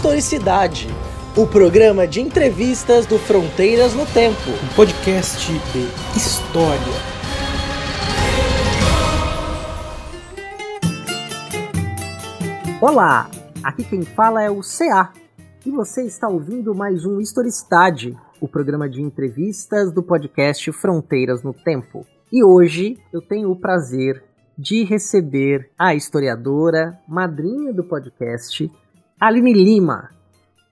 Historicidade, o programa de entrevistas do Fronteiras no Tempo. Um podcast de história. Olá, aqui quem fala é o CA e você está ouvindo mais um Historicidade, o programa de entrevistas do podcast Fronteiras no Tempo. E hoje eu tenho o prazer de receber a historiadora, madrinha do podcast, Aline Lima,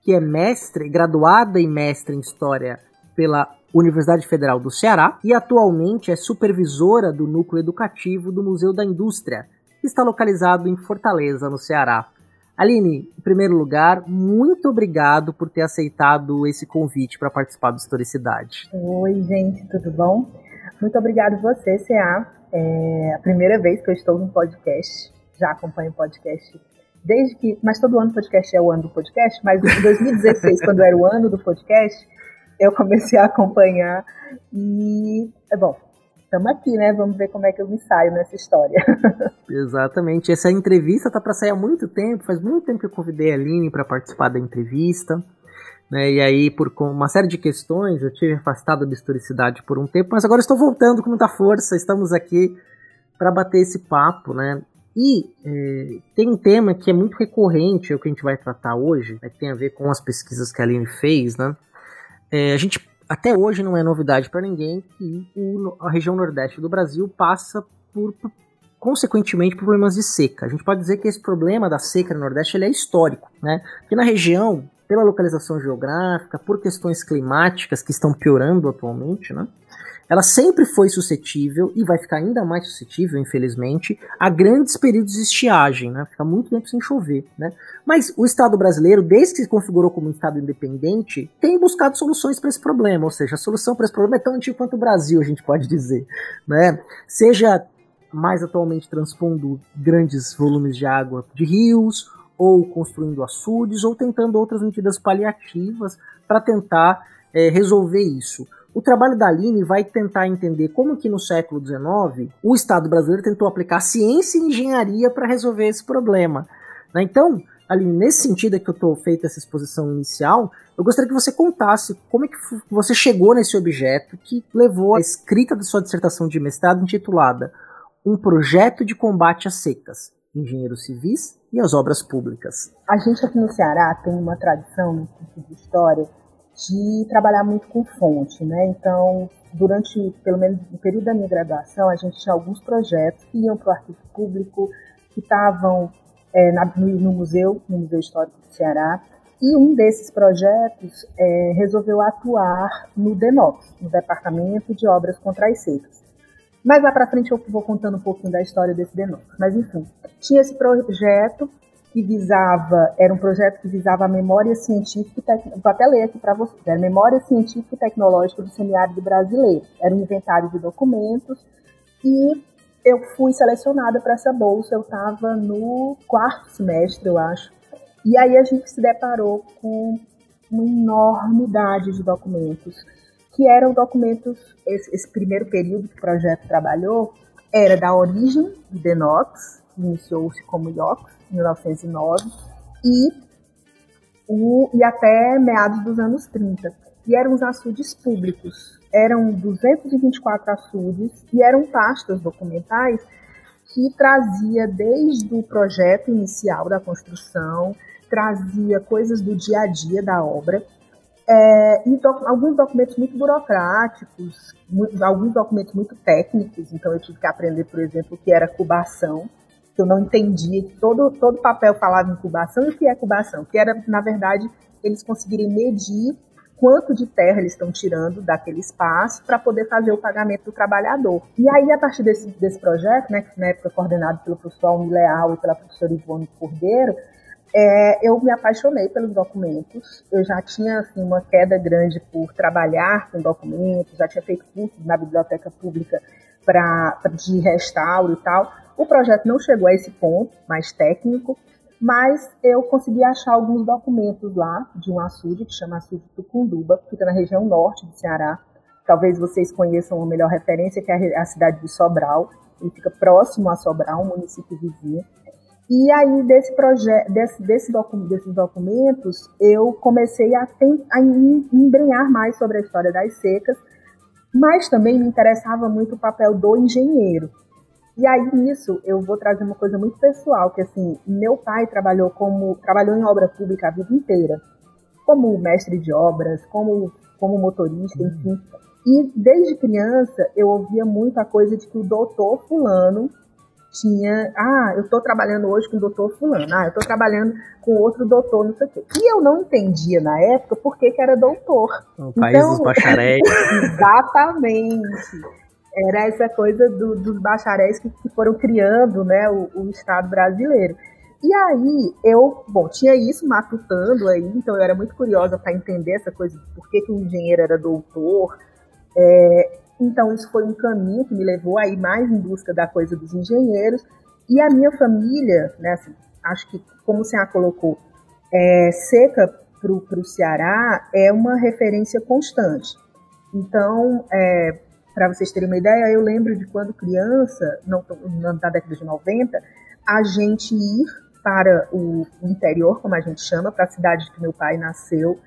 que é mestre, graduada e mestre em História pela Universidade Federal do Ceará e atualmente é supervisora do núcleo educativo do Museu da Indústria, que está localizado em Fortaleza, no Ceará. Aline, em primeiro lugar, muito obrigado por ter aceitado esse convite para participar do Historicidade. Oi, gente, tudo bom? Muito obrigado você, CA, é a primeira vez que eu estou no podcast. Já acompanho o podcast desde que. Mas todo ano o podcast é o ano do podcast, mas em 2016, quando era o ano do podcast, eu comecei a acompanhar. E é bom, estamos aqui, né? Vamos ver como é que eu me saio nessa história. Exatamente. Essa entrevista tá para sair há muito tempo. Faz muito tempo que eu convidei a Aline para participar da entrevista. Né, e aí, por uma série de questões, eu tive afastado da historicidade por um tempo, mas agora estou voltando com muita força. Estamos aqui para bater esse papo, né? E é, tem um tema que é muito recorrente, é o que a gente vai tratar hoje, né, que tem a ver com as pesquisas que a Aline fez, né? É, a gente até hoje não é novidade para ninguém que o, a região nordeste do Brasil passa por, por, consequentemente problemas de seca. A gente pode dizer que esse problema da seca no Nordeste ele é histórico, né? Porque na região pela localização geográfica, por questões climáticas que estão piorando atualmente, né? Ela sempre foi suscetível e vai ficar ainda mais suscetível, infelizmente, a grandes períodos de estiagem, né? Fica muito tempo sem chover, né? Mas o Estado brasileiro, desde que se configurou como um Estado independente, tem buscado soluções para esse problema. Ou seja, a solução para esse problema é tão antigo quanto o Brasil, a gente pode dizer, né? Seja mais atualmente transpondo grandes volumes de água de rios, ou construindo açudes, ou tentando outras medidas paliativas para tentar é, resolver isso. O trabalho da Aline vai tentar entender como que no século XIX o Estado brasileiro tentou aplicar ciência e engenharia para resolver esse problema. Né? Então, Aline, nesse sentido é que eu estou feita essa exposição inicial, eu gostaria que você contasse como é que você chegou nesse objeto que levou à escrita da sua dissertação de mestrado intitulada Um Projeto de Combate às Secas, Engenheiros Civis e as obras públicas. A gente aqui no Ceará tem uma tradição no curso de história de trabalhar muito com fonte, né? Então, durante pelo menos o período da minha graduação, a gente tinha alguns projetos que iam para o arquivo público, que estavam é, no, museu, no Museu Histórico do Ceará, e um desses projetos é, resolveu atuar no DENOX, no Departamento de Obras contra as Secas. Mais lá para frente eu vou contando um pouquinho da história desse DENOX. Mas enfim, tinha esse projeto que visava, era um projeto que visava a memória científica, vou até ler aqui para vocês, era Memória Científica e Tecnológica do Semiárido Brasileiro. Era um inventário de documentos e eu fui selecionada para essa bolsa, eu estava no quarto semestre, eu acho. E aí a gente se deparou com uma enormidade de documentos que eram documentos, esse, esse primeiro período que o projeto trabalhou, era da origem do Denox, iniciou-se como IOX, em 1909, e, o, e até meados dos anos 30. E eram os açudes públicos. Eram 224 açudes e eram pastas documentais que trazia desde o projeto inicial da construção, trazia coisas do dia a dia da obra, é, e doc alguns documentos muito burocráticos, alguns documentos muito técnicos, então eu tive que aprender, por exemplo, o que era cubação, que eu não entendia, todo, todo papel falava em cubação, e o que é cubação? Que era, na verdade, eles conseguirem medir quanto de terra eles estão tirando daquele espaço para poder fazer o pagamento do trabalhador. E aí, a partir desse, desse projeto, né, que na época coordenado pelo professor Almi Leal e pela professora Ivone Cordeiro, é, eu me apaixonei pelos documentos. Eu já tinha assim, uma queda grande por trabalhar com documentos, já tinha feito cursos na biblioteca pública pra, de restauro e tal. O projeto não chegou a esse ponto mais técnico, mas eu consegui achar alguns documentos lá de um açude que chama açude Tucunduba, que fica na região norte do Ceará. Talvez vocês conheçam a melhor referência, que é a cidade de Sobral. Ele fica próximo a Sobral, um município vizinho. E aí, desse projeto, desse, desse docu desses documentos, eu comecei a, a embrenhar mais sobre a história das secas, mas também me interessava muito o papel do engenheiro. E aí, nisso, eu vou trazer uma coisa muito pessoal, que assim, meu pai trabalhou como trabalhou em obra pública a vida inteira, como mestre de obras, como, como motorista, enfim. E desde criança eu ouvia muito a coisa de que o doutor fulano tinha, ah, eu estou trabalhando hoje com o doutor fulano, ah, eu estou trabalhando com outro doutor, não sei o quê. E eu não entendia na época por que, que era doutor. O país então, dos bacharéis. exatamente. Era essa coisa do, dos bacharéis que, que, foram criando né, o, o Estado brasileiro. E aí, eu, bom, tinha isso matutando aí, então eu era muito curiosa para entender essa coisa por que, que o engenheiro era doutor. É, então, isso foi um caminho que me levou a ir mais em busca da coisa dos engenheiros. E a minha família, né, assim, acho que, como o senhor colocou, é, seca para o Ceará é uma referência constante. Então, é, para vocês terem uma ideia, eu lembro de quando criança, não, na década de 90, a gente ir para o interior, como a gente chama, para a cidade que meu pai nasceu,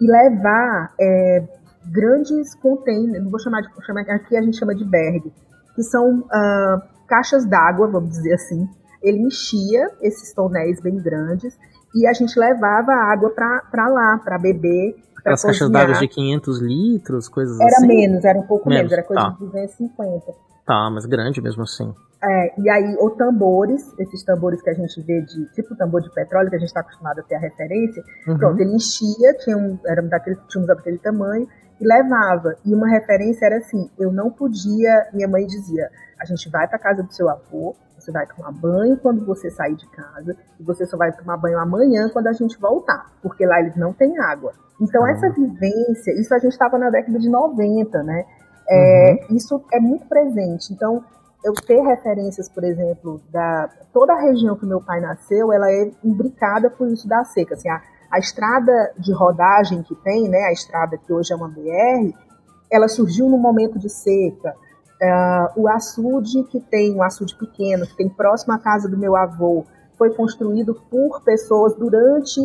e levar é, grandes containers, não vou chamar de aqui a gente chama de berg, que são uh, caixas d'água, vamos dizer assim. Ele enchia esses tonéis bem grandes e a gente levava água para lá, para beber. As caixas d'água de 500 litros, coisas era assim? Era menos, era um pouco menos, menos era coisa tá. de 250. Tá, mas grande mesmo assim. É, e aí, ou tambores, esses tambores que a gente vê de tipo tambor de petróleo, que a gente está acostumado a ter a referência, uhum. pronto, ele enchia, tinha um, era daquele, tinha uns daquele tamanho, e levava. E uma referência era assim: eu não podia. Minha mãe dizia: a gente vai para casa do seu avô, você vai tomar banho quando você sair de casa, e você só vai tomar banho amanhã quando a gente voltar, porque lá eles não têm água. Então, uhum. essa vivência, isso a gente estava na década de 90, né? É, uhum. Isso é muito presente. Então, eu ter referências, por exemplo, da toda a região que meu pai nasceu, ela é imbricada por isso da seca. Assim, a, a estrada de rodagem que tem, né, a estrada que hoje é uma BR, ela surgiu no momento de seca. Uh, o açude que tem, um açude pequeno, que tem próximo à casa do meu avô, foi construído por pessoas durante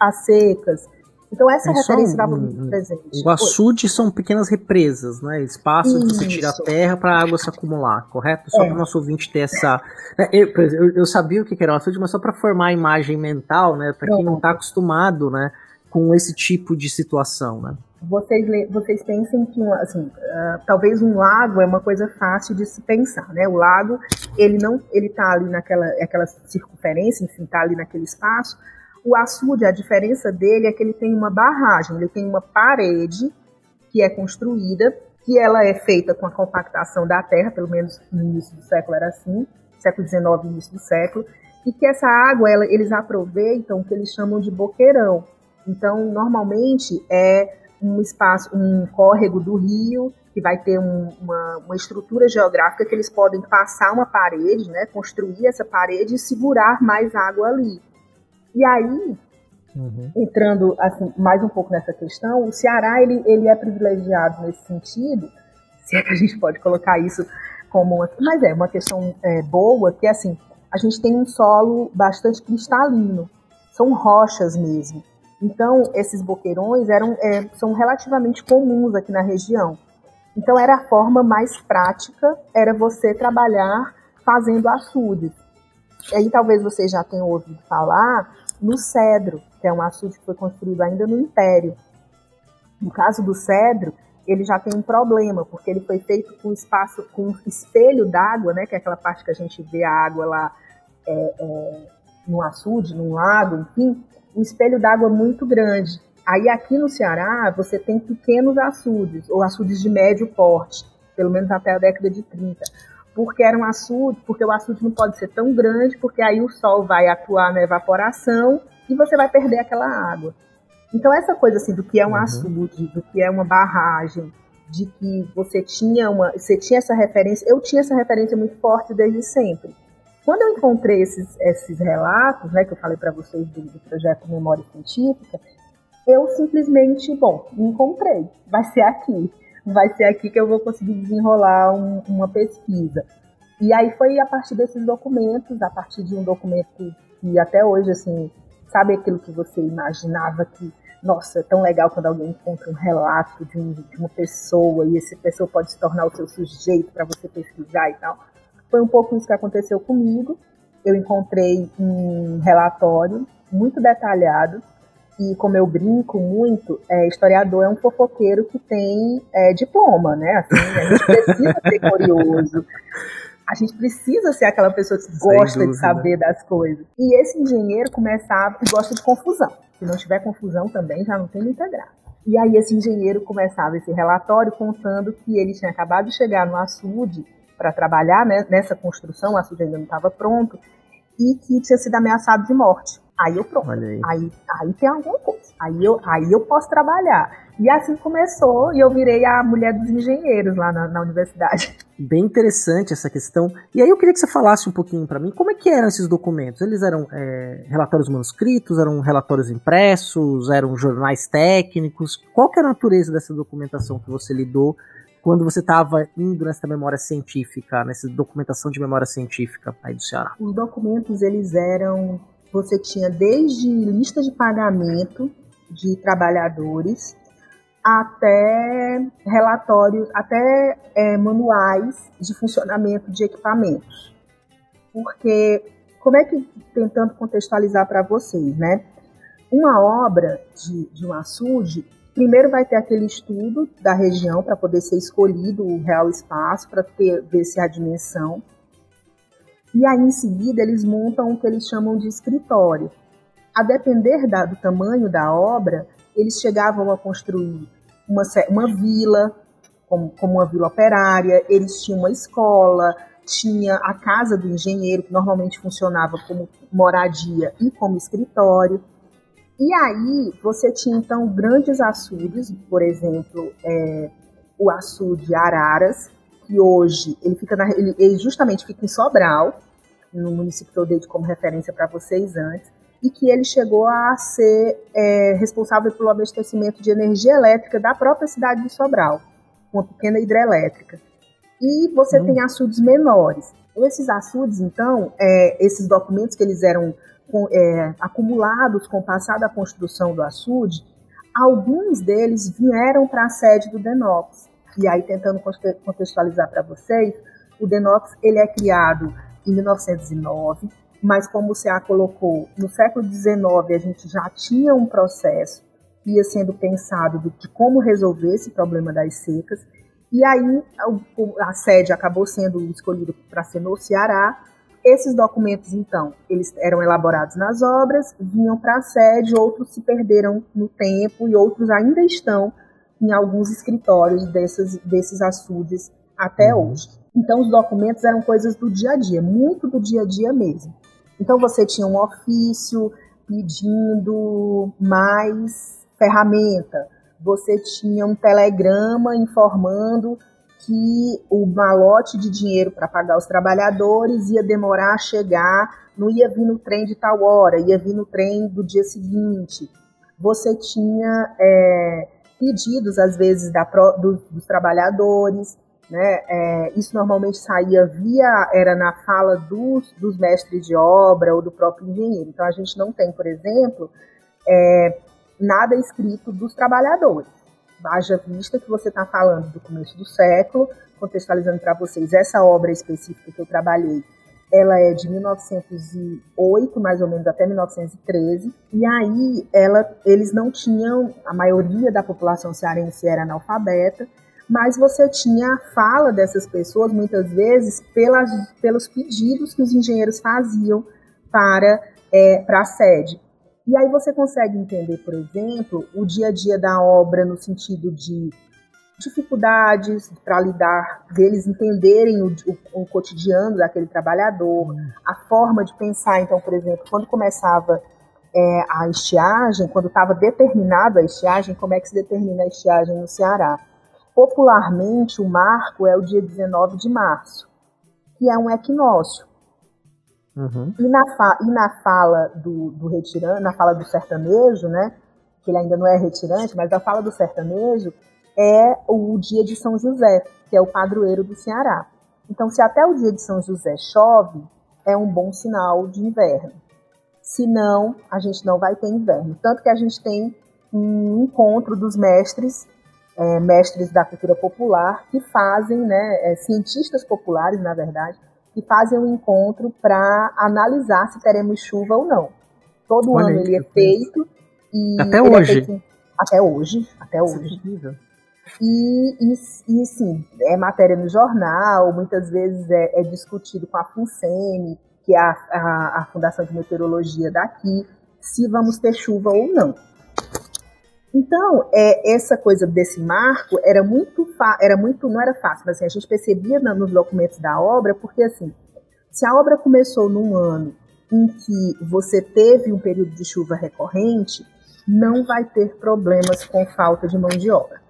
as secas. Então essa é referência estava muito presente. O açude são pequenas represas, né? Espaços que você tira a terra para a água se acumular, correto? Só é. para o nosso ouvinte ter essa. Né, eu, eu, eu, sabia o que era o açude, mas só para formar a imagem mental, né? Para quem não está acostumado, né? Com esse tipo de situação, né? Vocês, vocês pensem que assim, uh, talvez um lago é uma coisa fácil de se pensar, né? O lago ele não ele está ali naquela aquela circunferência, enfim, está ali naquele espaço o açude, a diferença dele é que ele tem uma barragem, ele tem uma parede que é construída, que ela é feita com a compactação da terra, pelo menos no início do século era assim, século XIX, início do século, e que essa água ela, eles aproveitam o que eles chamam de boqueirão. Então, normalmente é um espaço, um córrego do rio que vai ter um, uma, uma, estrutura geográfica que eles podem passar uma parede, né, construir essa parede e segurar mais água ali. E aí, uhum. entrando assim, mais um pouco nessa questão, o Ceará ele, ele é privilegiado nesse sentido, se é que a gente pode colocar isso como uma, mas é uma questão é, boa, que assim, a gente tem um solo bastante cristalino, são rochas mesmo. Então, esses boqueirões eram, é, são relativamente comuns aqui na região. Então, era a forma mais prática, era você trabalhar fazendo açudes. E aí, talvez você já tenha ouvido falar no cedro, que é um açude que foi construído ainda no Império. No caso do cedro, ele já tem um problema, porque ele foi feito com espaço, com espelho d'água, né, que é aquela parte que a gente vê a água lá é, é, no açude, num lago, enfim, um espelho d'água muito grande. Aí aqui no Ceará você tem pequenos açudes, ou açudes de médio porte, pelo menos até a década de 30 porque era um açude, porque o açude não pode ser tão grande, porque aí o sol vai atuar na evaporação e você vai perder aquela água. Então essa coisa assim do que é um uhum. açude, do que é uma barragem, de que você tinha uma, você tinha essa referência, eu tinha essa referência muito forte desde sempre. Quando eu encontrei esses, esses relatos, né, que eu falei para vocês do, do projeto Memória Científica, eu simplesmente, bom, encontrei, vai ser aqui vai ser aqui que eu vou conseguir desenrolar um, uma pesquisa. E aí foi a partir desses documentos, a partir de um documento que até hoje, assim, sabe aquilo que você imaginava que, nossa, é tão legal quando alguém encontra um relato de, um, de uma pessoa e essa pessoa pode se tornar o seu sujeito para você pesquisar e tal. Foi um pouco isso que aconteceu comigo. Eu encontrei um relatório muito detalhado e como eu brinco muito, é, historiador é um fofoqueiro que tem é, diploma, né? Assim, a gente precisa ser curioso. A gente precisa ser aquela pessoa que gosta de saber das coisas. E esse engenheiro começava e gosta de confusão. Se não tiver confusão também, já não tem muita graça. E aí esse engenheiro começava esse relatório contando que ele tinha acabado de chegar no açude para trabalhar né, nessa construção, o açude ainda não estava pronto, e que tinha sido ameaçado de morte. Aí eu pronto. Aí. aí. Aí, tem alguma coisa. Aí eu, aí eu posso trabalhar. E assim começou e eu virei a mulher dos engenheiros lá na, na universidade. Bem interessante essa questão. E aí eu queria que você falasse um pouquinho para mim como é que eram esses documentos. Eles eram é, relatórios manuscritos, eram relatórios impressos, eram jornais técnicos. Qual que é a natureza dessa documentação que você lidou quando você estava indo nessa memória científica, nessa documentação de memória científica aí do Ceará? Os documentos eles eram você tinha desde lista de pagamento de trabalhadores até relatórios, até é, manuais de funcionamento de equipamentos. Porque, como é que, tentando contextualizar para vocês, né? Uma obra de, de um açude, primeiro vai ter aquele estudo da região para poder ser escolhido o real espaço, para ver se a dimensão e aí, em seguida, eles montam o que eles chamam de escritório. A depender da, do tamanho da obra, eles chegavam a construir uma, uma vila, como, como uma vila operária, eles tinham uma escola, tinha a casa do engenheiro, que normalmente funcionava como moradia e como escritório. E aí você tinha então grandes açudes, por exemplo, é, o açude Araras, que hoje ele fica na, ele, ele justamente fica em Sobral, no município que eu dei como referência para vocês antes, e que ele chegou a ser é, responsável pelo abastecimento de energia elétrica da própria cidade de Sobral, uma pequena hidrelétrica. E você hum. tem açudes menores. Esses açudes, então, é, esses documentos que eles eram é, acumulados com o passado da construção do açude, alguns deles vieram para a sede do DENOX. E aí, tentando contextualizar para vocês, o DENOX ele é criado em 1909, mas como o CA colocou, no século XIX a gente já tinha um processo que ia sendo pensado de como resolver esse problema das secas, e aí a, sede acabou sendo escolhida para ser no Ceará. Esses documentos, então, eles eram elaborados nas obras, vinham para a sede, outros se perderam no tempo e outros ainda estão em alguns escritórios desses, desses açudes até uhum. hoje. Então, os documentos eram coisas do dia a dia, muito do dia a dia mesmo. Então, você tinha um ofício pedindo mais ferramenta, você tinha um telegrama informando que o malote de dinheiro para pagar os trabalhadores ia demorar a chegar, não ia vir no trem de tal hora, ia vir no trem do dia seguinte. Você tinha é, pedidos, às vezes, da, do, dos trabalhadores, né? É, isso normalmente saía via, era na fala dos, dos mestres de obra ou do próprio engenheiro. Então a gente não tem, por exemplo, é, nada escrito dos trabalhadores. Haja vista que você está falando do começo do século, contextualizando para vocês essa obra específica que eu trabalhei, ela é de 1908, mais ou menos, até 1913. E aí, ela, eles não tinham, a maioria da população cearense era analfabeta, mas você tinha a fala dessas pessoas, muitas vezes, pelas, pelos pedidos que os engenheiros faziam para, é, para a sede. E aí você consegue entender, por exemplo, o dia a dia da obra no sentido de dificuldades para lidar, deles entenderem o, o, o, cotidiano daquele trabalhador, a forma de pensar. Então, por exemplo, quando começava é, a estiagem, quando estava determinado a estiagem, como é que se determina a estiagem no Ceará? Popularmente, o marco é o dia 19 de março, que é um equinócio. Uhum. E, na e na fala do, do retirante, na fala do sertanejo, né, que ele ainda não é retirante, mas a fala do sertanejo é o dia de São José, que é o padroeiro do Ceará. Então, se até o dia de São José chove, é um bom sinal de inverno. Se não, a gente não vai ter inverno. Tanto que a gente tem um encontro dos mestres, é, mestres da cultura popular, que fazem, né, é, cientistas populares, na verdade, que fazem um encontro para analisar se teremos chuva ou não. Todo Olha ano ele é feito e até é hoje. É feito, até hoje, até hoje. E, e, e sim, é matéria no jornal, muitas vezes é, é discutido com a FUNSEMI, que é a, a, a, Fundação de Meteorologia daqui, se vamos ter chuva ou não. Então, é, essa coisa desse marco era muito, era muito, não era fácil, mas assim, a gente percebia nos documentos da obra, porque assim, se a obra começou num ano em que você teve um período de chuva recorrente, não vai ter problemas com falta de mão de obra.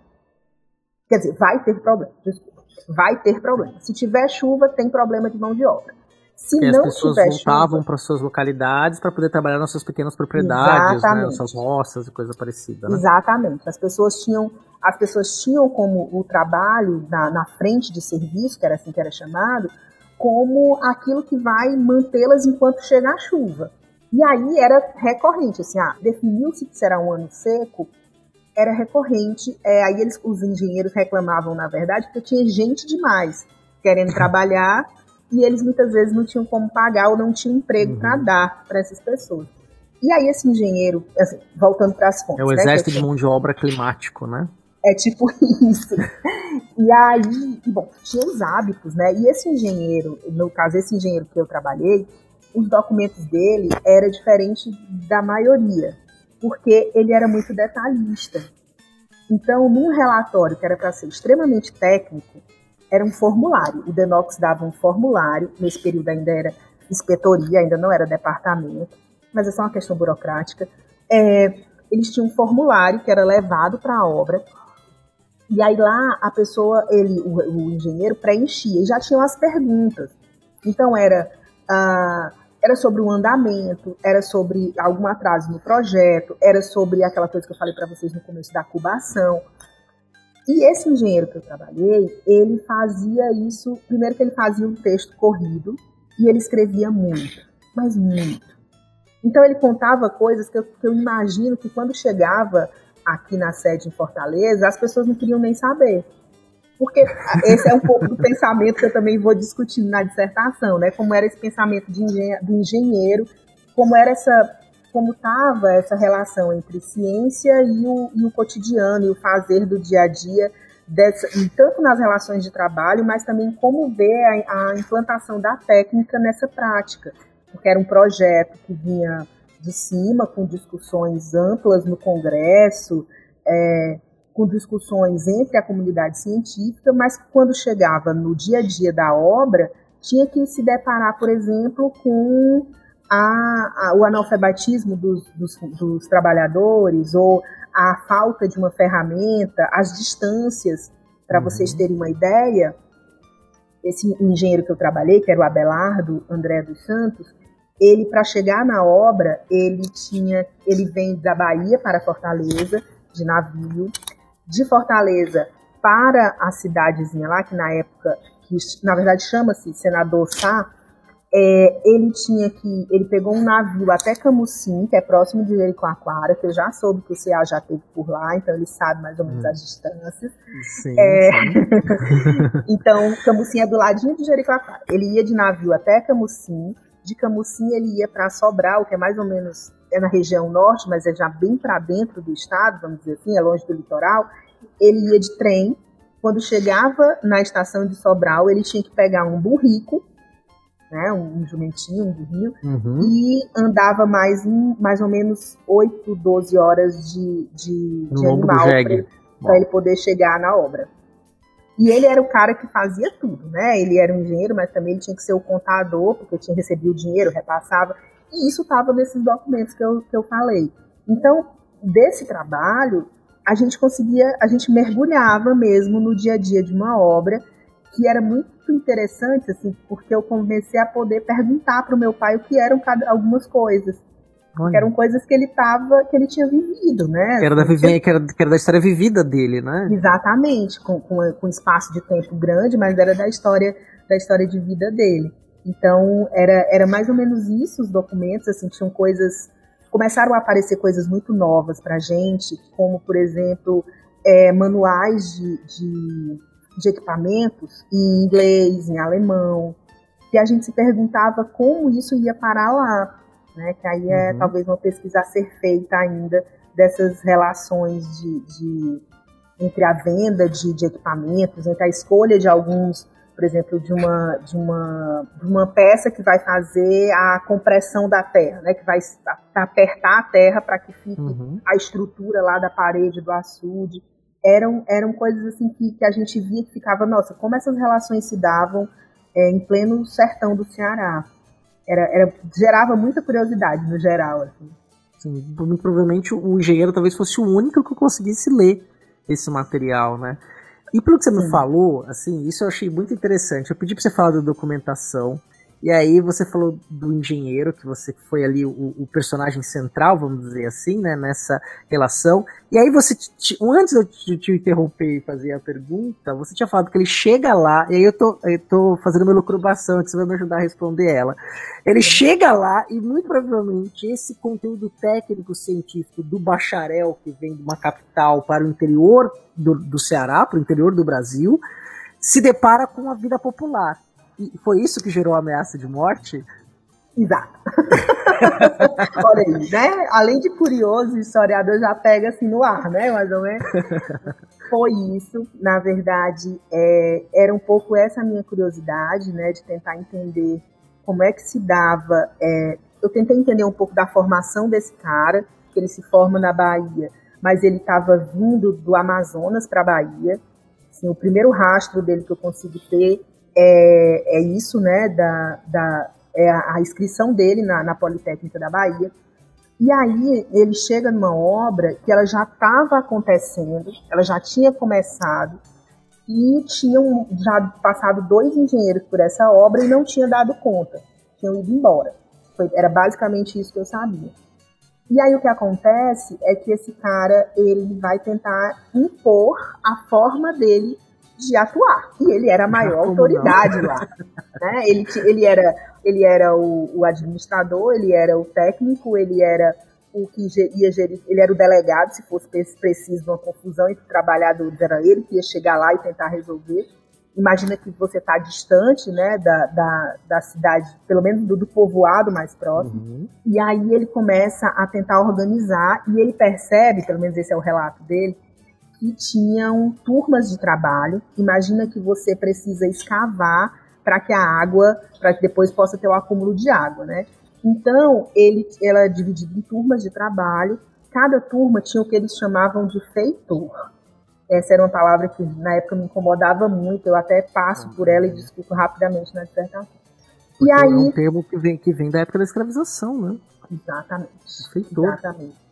Quer dizer, vai ter problema, desculpa. Vai ter problema. Se tiver chuva, tem problema de mão de obra. Se e não as pessoas voltavam para suas localidades para poder trabalhar nas suas pequenas propriedades, né, nas suas roças e coisa parecida. Né? Exatamente. As pessoas tinham, as pessoas tinham como o trabalho na, na frente de serviço, que era assim que era chamado, como aquilo que vai mantê-las enquanto chega a chuva. E aí era recorrente, assim, ah, definiu-se que será um ano seco, era recorrente. É, aí eles, os engenheiros reclamavam, na verdade, porque tinha gente demais querendo trabalhar e eles muitas vezes não tinham como pagar ou não tinham emprego uhum. para dar para essas pessoas. E aí esse engenheiro, assim, voltando para as fontes... É o né, exército de mão de obra climático, né? É tipo isso. E aí, bom, tinha os hábitos, né? E esse engenheiro, no caso, esse engenheiro que eu trabalhei, os documentos dele era diferente da maioria porque ele era muito detalhista. Então, num relatório que era para ser extremamente técnico, era um formulário. O Denox dava um formulário, nesse período ainda era inspetoria, ainda não era departamento, mas é só uma questão burocrática. É, eles tinham um formulário que era levado para a obra, e aí lá a pessoa, ele, o, o engenheiro preenchia, e já tinham as perguntas. Então era. Ah, era sobre o andamento, era sobre algum atraso no projeto, era sobre aquela coisa que eu falei para vocês no começo da cubação. E esse engenheiro que eu trabalhei, ele fazia isso, primeiro que ele fazia um texto corrido e ele escrevia muito, mas muito. Então ele contava coisas que eu, que eu imagino que quando chegava aqui na sede em Fortaleza, as pessoas não queriam nem saber. Porque esse é um pouco do pensamento que eu também vou discutir na dissertação, né? Como era esse pensamento de do engenheiro, como era essa, como estava essa relação entre ciência e o, e o cotidiano e o fazer do dia a dia, dessa, tanto nas relações de trabalho, mas também como ver a, a implantação da técnica nessa prática, porque era um projeto que vinha de cima, com discussões amplas no Congresso, é, com discussões entre a comunidade científica, mas quando chegava no dia a dia da obra, tinha que se deparar, por exemplo, com a, a, o analfabetismo dos, dos, dos, trabalhadores ou a falta de uma ferramenta, as distâncias. Para uhum. vocês terem uma ideia, esse engenheiro que eu trabalhei, que era o Abelardo André dos Santos, ele para chegar na obra, ele tinha, ele vem da Bahia para Fortaleza de navio, de Fortaleza para a cidadezinha lá, que na época, que na verdade chama-se Senador Sá, é, ele tinha que. Ele pegou um navio até Camusim, que é próximo de Jericoacoara, que eu já soube que o CA já teve por lá, então ele sabe mais ou menos hum. as distâncias. Sim, é, sim. então, Camusim é do ladinho de Jericoacoara. Ele ia de navio até Camusim, de Camusim ele ia para Sobral, que é mais ou menos é na região norte, mas é já bem para dentro do estado, vamos dizer assim, é longe do litoral, ele ia de trem. Quando chegava na estação de Sobral, ele tinha que pegar um burrico, né, um, um jumentinho, um burrinho, uhum. e andava mais, mais ou menos 8, 12 horas de, de, de animal para ele poder chegar na obra. E ele era o cara que fazia tudo, né? Ele era um engenheiro, mas também ele tinha que ser o contador, porque tinha recebido o dinheiro, repassava. E isso estava nesses documentos que eu, que eu falei. Então, desse trabalho, a gente conseguia, a gente mergulhava mesmo no dia a dia de uma obra que era muito interessante, assim, porque eu comecei a poder perguntar para o meu pai o que eram cada, algumas coisas. Que eram coisas que ele tava, que ele tinha vivido, né? Que era da, vive... que era, que era da história vivida dele, né? Exatamente, com, com, com espaço de tempo grande, mas era da história da história de vida dele. Então, era, era mais ou menos isso os documentos, assim, tinham coisas. Começaram a aparecer coisas muito novas para a gente, como, por exemplo, é, manuais de, de, de equipamentos em inglês, em alemão, que a gente se perguntava como isso ia parar lá, né? Que aí é uhum. talvez uma pesquisa a ser feita ainda dessas relações de, de entre a venda de, de, equipamentos, entre a escolha de alguns, por exemplo, de uma, de uma, de uma peça que vai fazer a compressão da terra, né? Que vai apertar a terra para que fique uhum. a estrutura lá da parede do açude. Eram, eram coisas assim que, que a gente via que ficava, nossa, como essas relações se davam é, em pleno sertão do Ceará. Era, era, gerava muita curiosidade no geral. Assim. Sim, provavelmente o engenheiro talvez fosse o único que conseguisse ler esse material, né? E pelo que você Sim. me falou, assim, isso eu achei muito interessante. Eu pedi para você falar da documentação, e aí você falou do engenheiro, que você foi ali o, o, personagem central, vamos dizer assim, né, nessa relação. E aí você, te, antes de eu te, te, interromper e fazer a pergunta, você tinha falado que ele chega lá, e aí eu tô, eu tô fazendo uma lucrubação, que você vai me ajudar a responder ela. Ele chega lá e muito provavelmente esse conteúdo técnico científico do bacharel que vem de uma capital para o interior do, do Ceará, para o interior do Brasil, se depara com a vida popular. E foi isso que gerou a ameaça de morte? Exato. Olha aí, né? Além de curioso, o historiador já pega assim no ar, né? Mais ou menos. Foi isso. Na verdade, é, era um pouco essa minha curiosidade, né? De tentar entender como é que se dava. É, eu tentei entender um pouco da formação desse cara, que ele se forma na Bahia, mas ele estava vindo do Amazonas para a Bahia. Assim, o primeiro rastro dele que eu consigo ter é, é isso, né, da, da, é a, inscrição dele na, na Politécnica da Bahia. E aí ele chega numa obra que ela já estava acontecendo, ela já tinha começado, e tinham já passado dois engenheiros por essa obra e não tinha dado conta, tinham ido embora. Foi, era basicamente isso que eu sabia. E aí o que acontece é que esse cara ele vai tentar impor a forma dele de atuar. E ele era a maior Como autoridade não? lá. Né? Ele, ele era, ele era o, o, administrador, ele era o técnico, ele era o que ia gerir, ele era o delegado, se fosse preciso uma confusão entre trabalhadores, era ele que ia chegar lá e tentar resolver. Imagina que você está distante né, da, da, da, cidade, pelo menos do, do povoado mais próximo, uhum. e aí ele começa a tentar organizar e ele percebe, pelo menos esse é o relato dele, que tinham turmas de trabalho. Imagina que você precisa escavar para que a água, para que depois possa ter o acúmulo de água, né? Então, ele, ela é dividida em turmas de trabalho. Cada turma tinha o que eles chamavam de feitor. Essa era uma palavra que na época me incomodava muito. Eu até passo por ela e discuto rapidamente na dissertação. e aí, é um termo que vem, que vem da época da escravização, né? Exatamente. Feitor. Exatamente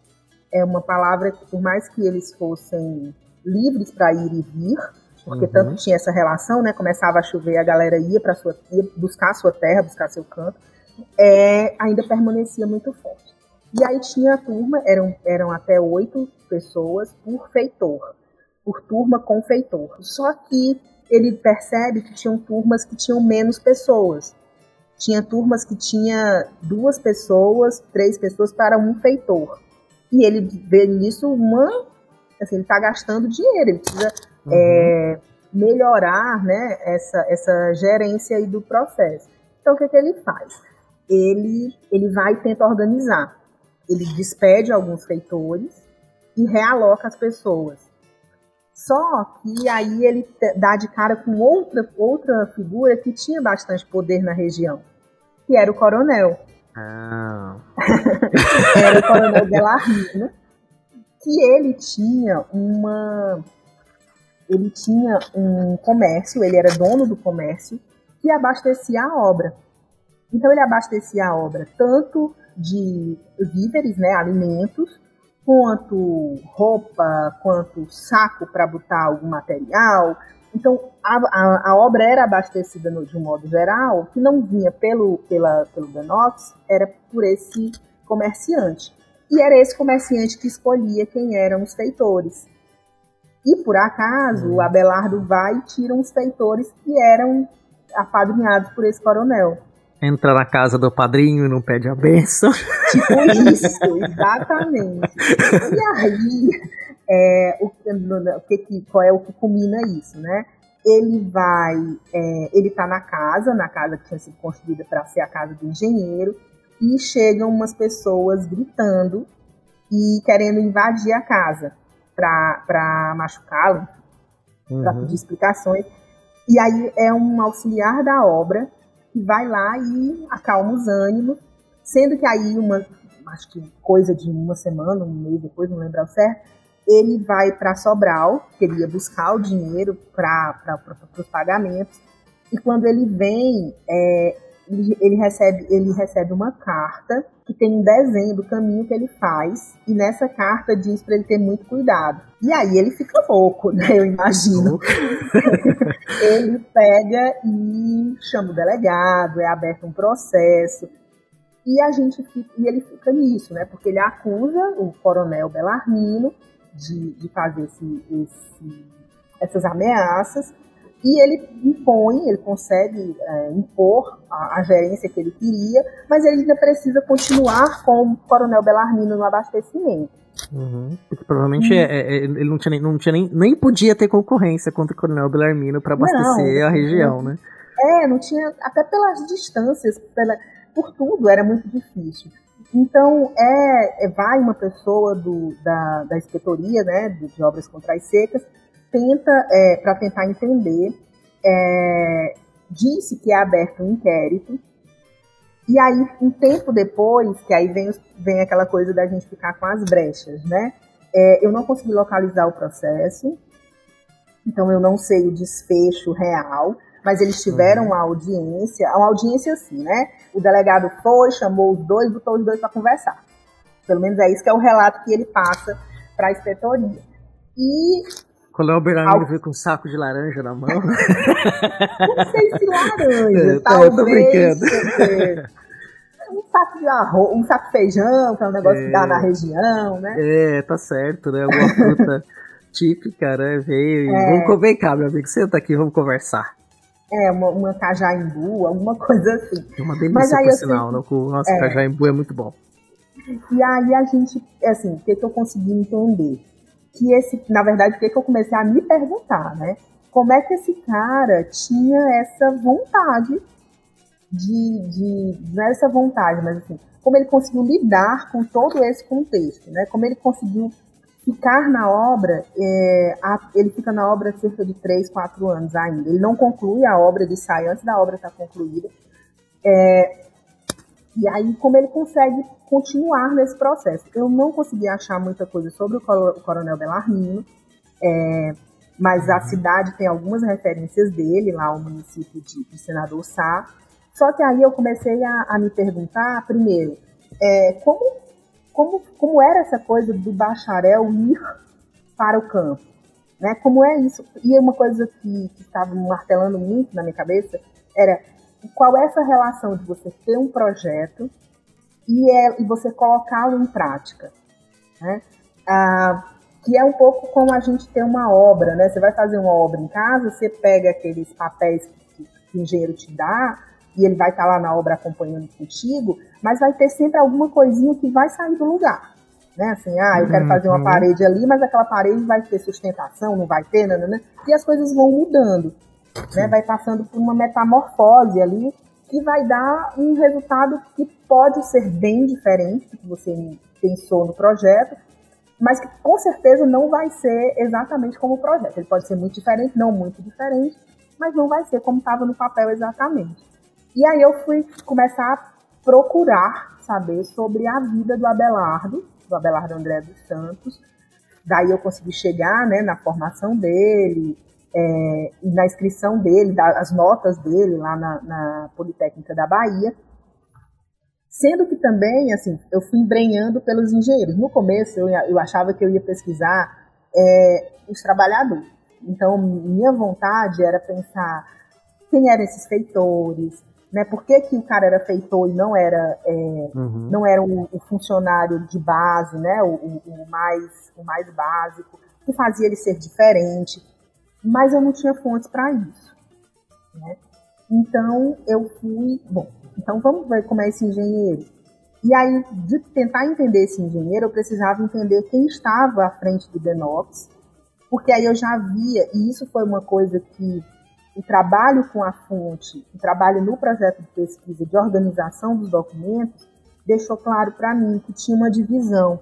é uma palavra que, por mais que eles fossem livres para ir e vir, porque uhum. tanto tinha essa relação, né? Começava a chover, a galera ia para sua ia buscar a sua terra, buscar seu canto, é, ainda permanecia muito forte. E aí tinha a turma, eram, eram até oito pessoas por feitor, por turma com feitor. Só que ele percebe que tinham turmas que tinham menos pessoas. Tinha turmas que tinha duas pessoas, três pessoas para um feitor. E ele vê nisso uma. Assim, ele está gastando dinheiro, ele precisa uhum. é, melhorar né, essa, essa gerência aí do processo. Então, o que, que ele faz? Ele, ele vai e tenta organizar. Ele despede alguns feitores e realoca as pessoas. Só que aí ele dá de cara com outra, outra figura que tinha bastante poder na região, que era o coronel. Ah. Era o coronel Belarmino, que ele tinha uma. Ele tinha um comércio, ele era dono do comércio, que abastecia a obra. Então ele abastecia a obra tanto de víveres, né, alimentos, quanto roupa, quanto saco para botar algum material, então, a, a, a, obra era abastecida no, de um modo geral, que não vinha pelo, pela, pelo Benox, era por esse comerciante. E era esse comerciante que escolhia quem eram os feitores. E por acaso, o Abelardo vai e tira uns feitores que eram apadrinhados por esse coronel. Entra na casa do padrinho e não pede a benção. Tipo isso, exatamente. E aí, é, o, o que, qual é o que culmina isso, né? Ele vai, é, ele tá na casa, na casa que tinha sido construída para ser a casa do engenheiro, e chegam umas pessoas gritando e querendo invadir a casa para machucá-lo, uhum. para pedir explicações. E aí é um auxiliar da obra que vai lá e acalma os ânimos, sendo que aí uma, acho que coisa de uma semana, um mês depois, não lembro ao certo, ele vai para Sobral, queria buscar o dinheiro para os pagamentos, e quando ele vem, é, ele, ele, recebe, ele recebe uma carta que tem um desenho do caminho que ele faz, e nessa carta diz para ele ter muito cuidado. E aí ele fica louco, né? Eu imagino. ele pega e chama o delegado, é aberto um processo. E a gente fica, e ele fica nisso, né? Porque ele acusa o coronel Belarmino de, de fazer esse, esse, essas ameaças e ele impõe, ele consegue é, impor a, a, gerência que ele queria, mas ele ainda precisa continuar com o Coronel Belarmino no abastecimento. Uhum. Porque provavelmente hum. é, é, ele não tinha, nem, não tinha nem, nem podia ter concorrência contra o Coronel Belarmino para abastecer não, a região, né? É, não tinha, até pelas distâncias, pela, por tudo, era muito difícil. Então, é, é vai uma pessoa do, da, da inspetoria né, de, de obras contra as secas tenta, é, para tentar entender, é, disse que é aberto um inquérito, e aí, um tempo depois, que aí vem, vem aquela coisa da gente ficar com as brechas, né? É, eu não consegui localizar o processo, então eu não sei o desfecho real, mas eles tiveram uhum. uma audiência, uma audiência assim, né? O delegado foi, chamou os dois, botou os dois para conversar. Pelo menos é isso que é o relato que ele passa para a inspetoria. E quando o Bernardo veio com um saco de laranja na mão. Não sei se laranja, é, talvez. Tô brincando. Um saco de arroz, um saco de feijão, que é um negócio é, que dá na região, né? É, tá certo, né? Alguma fruta típica, né? Veio. É. Vamos comer cá, meu amigo. Senta aqui, vamos conversar. É, uma, uma cajaimbu, alguma coisa assim. É uma delícia, Mas aí, por sinal. Né? O nosso é. cajaimbu é muito bom. E aí a gente, assim, o que, que eu consegui entender? Que esse, na verdade, o que, eu comecei a me perguntar, né? Como é que esse cara tinha essa vontade de, de não é essa vontade, mas assim, como ele conseguiu lidar com todo esse contexto, né? Como ele conseguiu ficar na obra, é, a, ele fica na obra cerca de 3, 4 anos ainda. Ele não conclui a obra, ele sai antes da obra estar concluída. É, e aí, como ele consegue continuar nesse processo? Eu não consegui achar muita coisa sobre o Coronel Belarmino, é, mas a cidade tem algumas referências dele, lá o município de, de Senador Sá. Só que aí eu comecei a, a me perguntar, primeiro, é, como, como, como era essa coisa do bacharel ir para o campo? Né? Como é isso? E uma coisa que, que estava martelando muito na minha cabeça era qual é essa relação de você ter um projeto e, é, e você colocá-lo em prática. Né? Ah, que é um pouco como a gente ter uma obra, né? Você vai fazer uma obra em casa, você pega aqueles papéis que, que o engenheiro te dá e ele vai estar lá na obra acompanhando contigo, mas vai ter sempre alguma coisinha que vai sair do lugar. Né? Assim, ah, eu quero fazer uma uhum. parede ali, mas aquela parede vai ter sustentação, não vai ter, né? e as coisas vão mudando né, vai passando por uma metamorfose ali que vai dar um resultado que pode ser bem diferente do que você pensou no projeto, mas que com certeza não vai ser exatamente como o projeto. Ele pode ser muito diferente, não muito diferente, mas não vai ser como estava no papel exatamente. E aí eu fui começar a procurar saber sobre a vida do Abelardo, do Abelardo André dos Santos. Daí eu consegui chegar né, na formação dele, é, e na inscrição dele, das notas dele lá na, na, Politécnica da Bahia. Sendo que também, assim, eu fui embrenhando pelos engenheiros. No começo, eu, eu achava que eu ia pesquisar é, os trabalhadores. Então, minha vontade era pensar quem eram esses feitores, né? Por que, que o cara era feitor e não era, é, uhum. não era o, o, funcionário de base, né? O, o, o, mais, o mais básico, que fazia ele ser diferente mas eu não tinha fontes para isso. Né? Então eu fui, bom, então vamos ver como é esse engenheiro. E aí, de tentar entender esse engenheiro, eu precisava entender quem estava à frente do Denox, porque aí eu já via, e isso foi uma coisa que o trabalho com a fonte, o trabalho no projeto de pesquisa de organização dos documentos, deixou claro para mim que tinha uma divisão.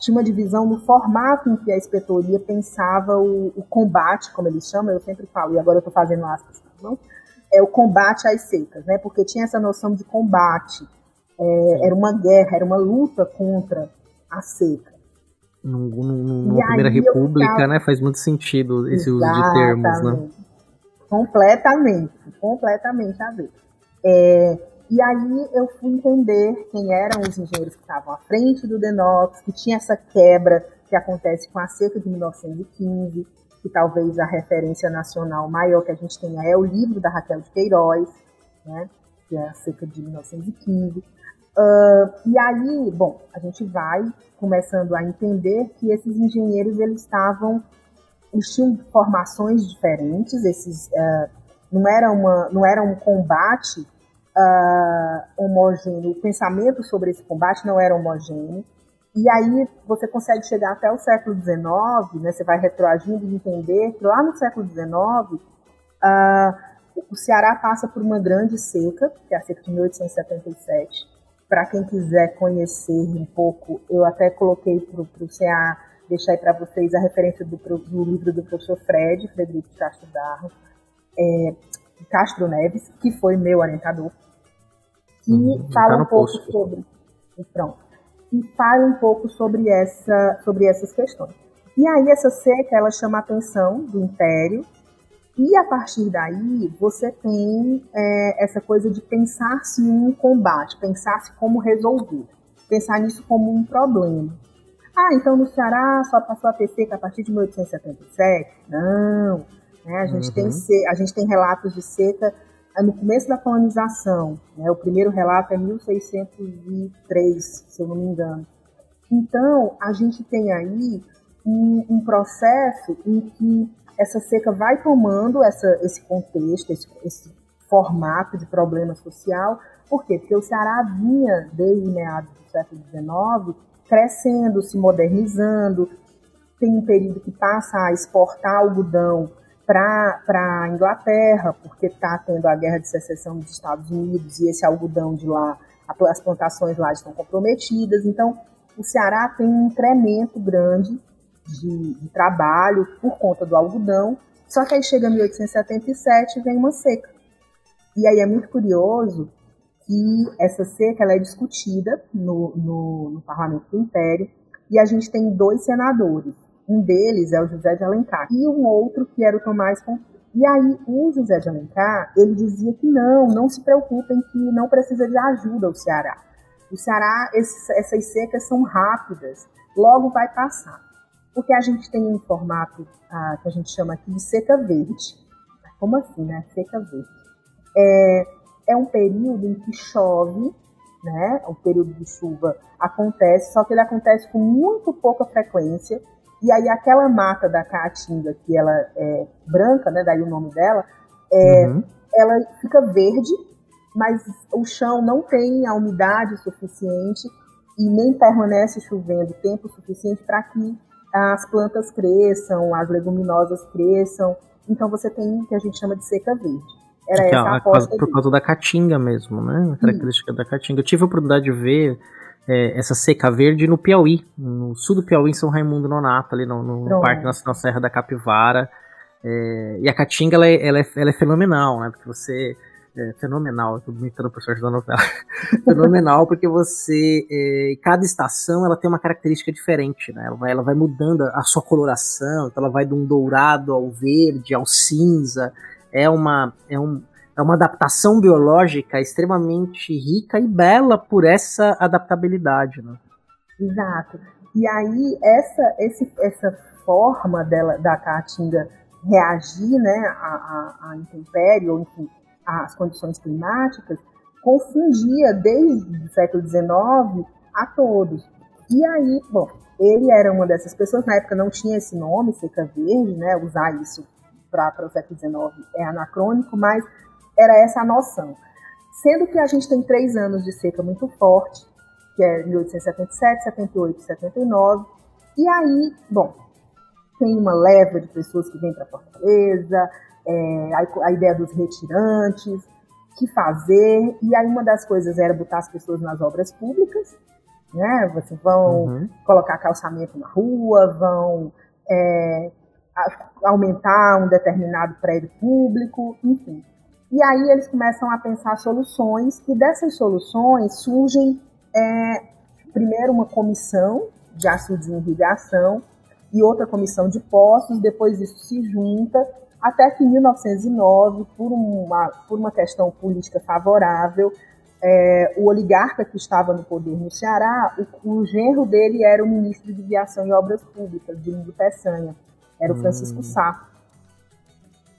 Tinha uma divisão no formato em que a inspetoria pensava o, o combate, como eles chamam, eu sempre falo, e agora eu estou fazendo aspas, não? é o combate às secas, né? Porque tinha essa noção de combate, é, era uma guerra, era uma luta contra a seca. numa Primeira República, tava... né? Faz muito sentido esse Exatamente. uso de termos, né? Completamente, completamente a ver. É, e aí eu fui entender quem eram os engenheiros que estavam à frente do Denox, que tinha essa quebra que acontece com a seca de 1915, que talvez a referência nacional maior que a gente tenha é o livro da Raquel de Queiroz, né, que é a seca de 1915. Uh, e aí, bom, a gente vai começando a entender que esses engenheiros eles estavam eles tinham formações diferentes, esses uh, não era uma não era um combate uh, homogêneo, o pensamento sobre esse combate não era homogêneo. E aí você consegue chegar até o século XIX, né, você vai retroagindo e entender que lá no século XIX uh, o Ceará passa por uma grande seca, que é a seca de 1877. Para quem quiser conhecer um pouco, eu até coloquei para o CA deixar aí para vocês a referência do, do, livro do professor Fred, Frederico Castro Darro, é, Castro Neves, que foi meu orientador, que uhum, fala tá um pouco posto. sobre. Pronto e fale um pouco sobre, essa, sobre essas questões. E aí essa seca ela chama a atenção do Império e a partir daí você tem é, essa coisa de pensar-se em um combate, pensar-se como resolver, pensar nisso como um problema. Ah, então no Ceará só passou a ter seca a partir de 1877? Não. Né? A, gente uhum. tem, a gente tem relatos de seca no começo da colonização. Né? O primeiro relato é 1603, se eu não me engano. Então, a gente tem aí um, um processo em que essa seca vai tomando essa, esse contexto, esse, esse formato de problema social. Por quê? Porque o Ceará vinha, desde meados do século XIX, crescendo, se modernizando. Tem um período que passa a exportar algodão para a Inglaterra, porque está tendo a guerra de secessão dos Estados Unidos e esse algodão de lá, as plantações lá estão comprometidas. Então, o Ceará tem um incremento grande de, de trabalho por conta do algodão. Só que aí chega 1877 e vem uma seca. E aí é muito curioso que essa seca ela é discutida no, no, no Parlamento do Império e a gente tem dois senadores, um deles é o José de Alencar. E um outro que era o Tomás E aí, o José de Alencar, ele dizia que não, não se preocupem que não precisa de ajuda o Ceará. O Ceará, essas secas são rápidas, logo vai passar. Porque a gente tem um formato ah, que a gente chama aqui de seca verde. Como assim, né? Seca verde. É, é um período em que chove, né? O período de chuva acontece, só que ele acontece com muito pouca frequência e aí aquela mata da caatinga, que ela é branca, né, daí o nome dela, é, uhum. ela fica verde, mas o chão não tem a umidade suficiente e nem permanece chovendo tempo suficiente para que as plantas cresçam, as leguminosas cresçam. Então você tem o que a gente chama de seca verde. Era essa a aposta. Por causa da caatinga mesmo, né? A característica Sim. da caatinga. Eu tive a oportunidade de ver é, essa seca verde no Piauí, no sul do Piauí, em São Raimundo Nonato, ali no, no Parque Nacional Serra da Capivara. É, e a Caatinga, ela é, ela, é, ela é fenomenal, né? Porque você é, fenomenal, estou imitando o professor da novela. fenomenal, porque você. É, cada estação ela tem uma característica diferente, né? Ela vai, ela vai mudando a sua coloração, então ela vai de um dourado ao verde, ao cinza. É uma. É um, é uma adaptação biológica extremamente rica e bela por essa adaptabilidade, né? Exato. E aí essa, esse, essa forma dela, da caatinga reagir né, a, intempérie, ou enfim, às condições climáticas, confundia desde o século XIX a todos. E aí, bom, ele era uma dessas pessoas, na época não tinha esse nome, seca verde, né, usar isso para o século XIX é anacrônico, mas era essa a noção. Sendo que a gente tem três anos de seca muito forte, que é 1877, 78 79, e aí, bom, tem uma leva de pessoas que vêm para Fortaleza, é, a, a, ideia dos retirantes, que fazer, e aí uma das coisas era botar as pessoas nas obras públicas, né? Vocês vão uhum. colocar calçamento na rua, vão é, aumentar um determinado prédio público, enfim. E aí eles começam a pensar soluções, e dessas soluções surgem é, primeiro uma comissão de açudes e irrigação, e outra comissão de postos, depois isso se junta, até que em 1909, por uma, por uma questão política favorável, é, o oligarca que estava no poder no Ceará, o, o, genro dele era o ministro de Viação e Obras Públicas, de Lindo Peçanha, era o hum. Francisco Sá.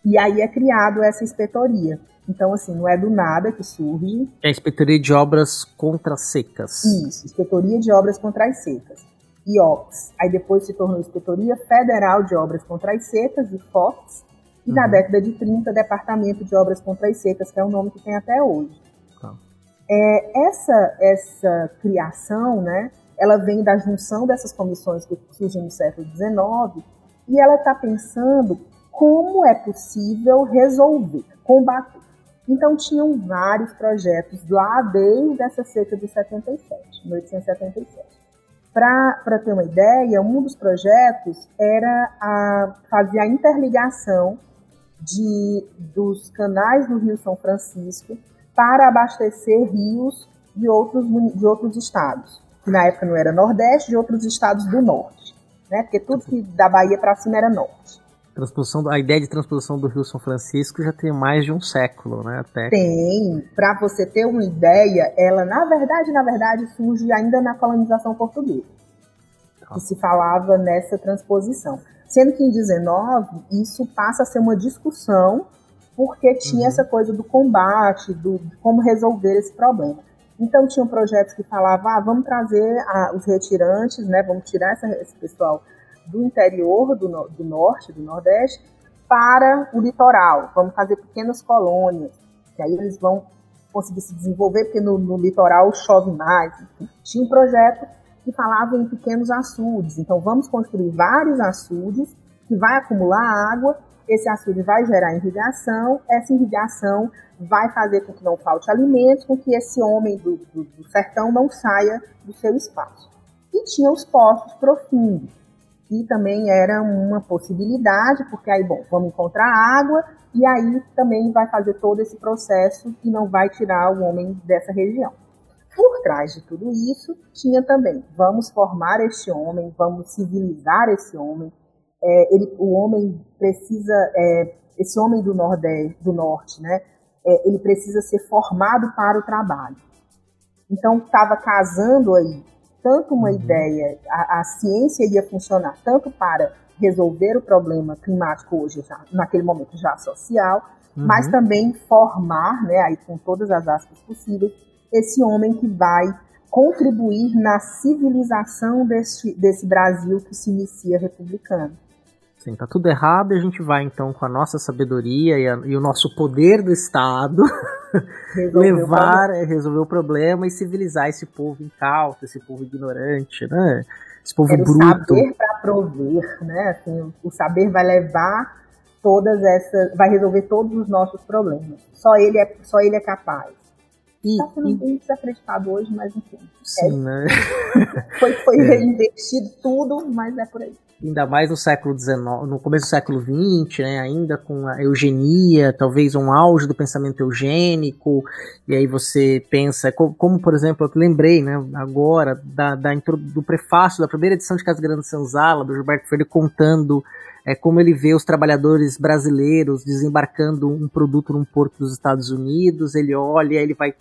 E aí é criado essa inspetoria. Então, assim, não é do nada que surge. É a Inspetoria de Obras Contra Secas. Isso, Inspetoria de Obras Contra as Secas. IOPS. Aí depois se tornou Inspetoria Federal de Obras Contra as Secas, IFOPS. E uhum. na década de 30, Departamento de Obras Contra as Secas, que é o nome que tem até hoje. Tá. É, essa, essa criação, né, ela vem da junção dessas comissões que surgem no século XIX e ela está pensando como é possível resolver, combater. Então tinham vários projetos lá desde essa seca de 77, 1877. Para ter uma ideia, um dos projetos era a, fazer a interligação de, dos canais do Rio São Francisco para abastecer rios de outros, de outros estados, que na época não era Nordeste, de outros estados do Norte, né? porque tudo que da Bahia para cima era Norte. Transposição, a ideia de transposição do Rio São Francisco já tem mais de um século, né? Até. Tem. Para você ter uma ideia, ela na verdade, na verdade, surge ainda na colonização portuguesa, tá. que se falava nessa transposição. Sendo que em 19 isso passa a ser uma discussão porque tinha uhum. essa coisa do combate, do, de como resolver esse problema. Então tinham projetos que falavam, ah, vamos trazer a, os retirantes, né? Vamos tirar essa, esse pessoal do interior do, do norte, do nordeste, para o litoral. Vamos fazer pequenas colônias, que aí eles vão conseguir se desenvolver, porque no, no litoral chove mais. Tinha um projeto que falava em pequenos açudes. Então, vamos construir vários açudes que vai acumular água, esse açude vai gerar irrigação, essa irrigação vai fazer com que não falte alimentos, com que esse homem do, do, do sertão não saia do seu espaço. E tinha os poços profundos que também era uma possibilidade, porque aí, bom, vamos encontrar água e aí também vai fazer todo esse processo e não vai tirar o homem dessa região. Por trás de tudo isso, tinha também, vamos formar este homem, vamos civilizar esse homem. É, ele, o homem precisa, é, esse homem do Nordeste, do Norte, né? É, ele precisa ser formado para o trabalho. Então estava casando aí tanto uma uhum. ideia, a, a, ciência ia funcionar tanto para resolver o problema climático hoje, já, naquele momento já social, uhum. mas também formar, né, aí com todas as aspas possíveis, esse homem que vai contribuir na civilização desse, desse Brasil que se inicia republicano. Sim, tá tudo errado e a gente vai então com a nossa sabedoria e, a, e o nosso poder do Estado levar, é, resolver o problema e civilizar esse povo incauto, esse povo ignorante, né? Esse povo Era bruto. O saber para prover, né? Assim, o saber vai levar todas essas, vai resolver todos os nossos problemas. Só ele é, só ele é capaz. Está sendo bem desacreditado hoje, mas enfim. Sim, é, né? Foi, foi é. reinvestido tudo, mas é por aí ainda mais no século XIX, no começo do século XX, né, ainda com a eugenia, talvez um auge do pensamento eugênico, e aí você pensa, como, por exemplo, eu lembrei, né, agora, da, da, do prefácio da primeira edição de Casa Grande Senzala, do Gilberto Freire, contando é, como ele vê os trabalhadores brasileiros desembarcando um produto num porto dos Estados Unidos, ele olha, ele vai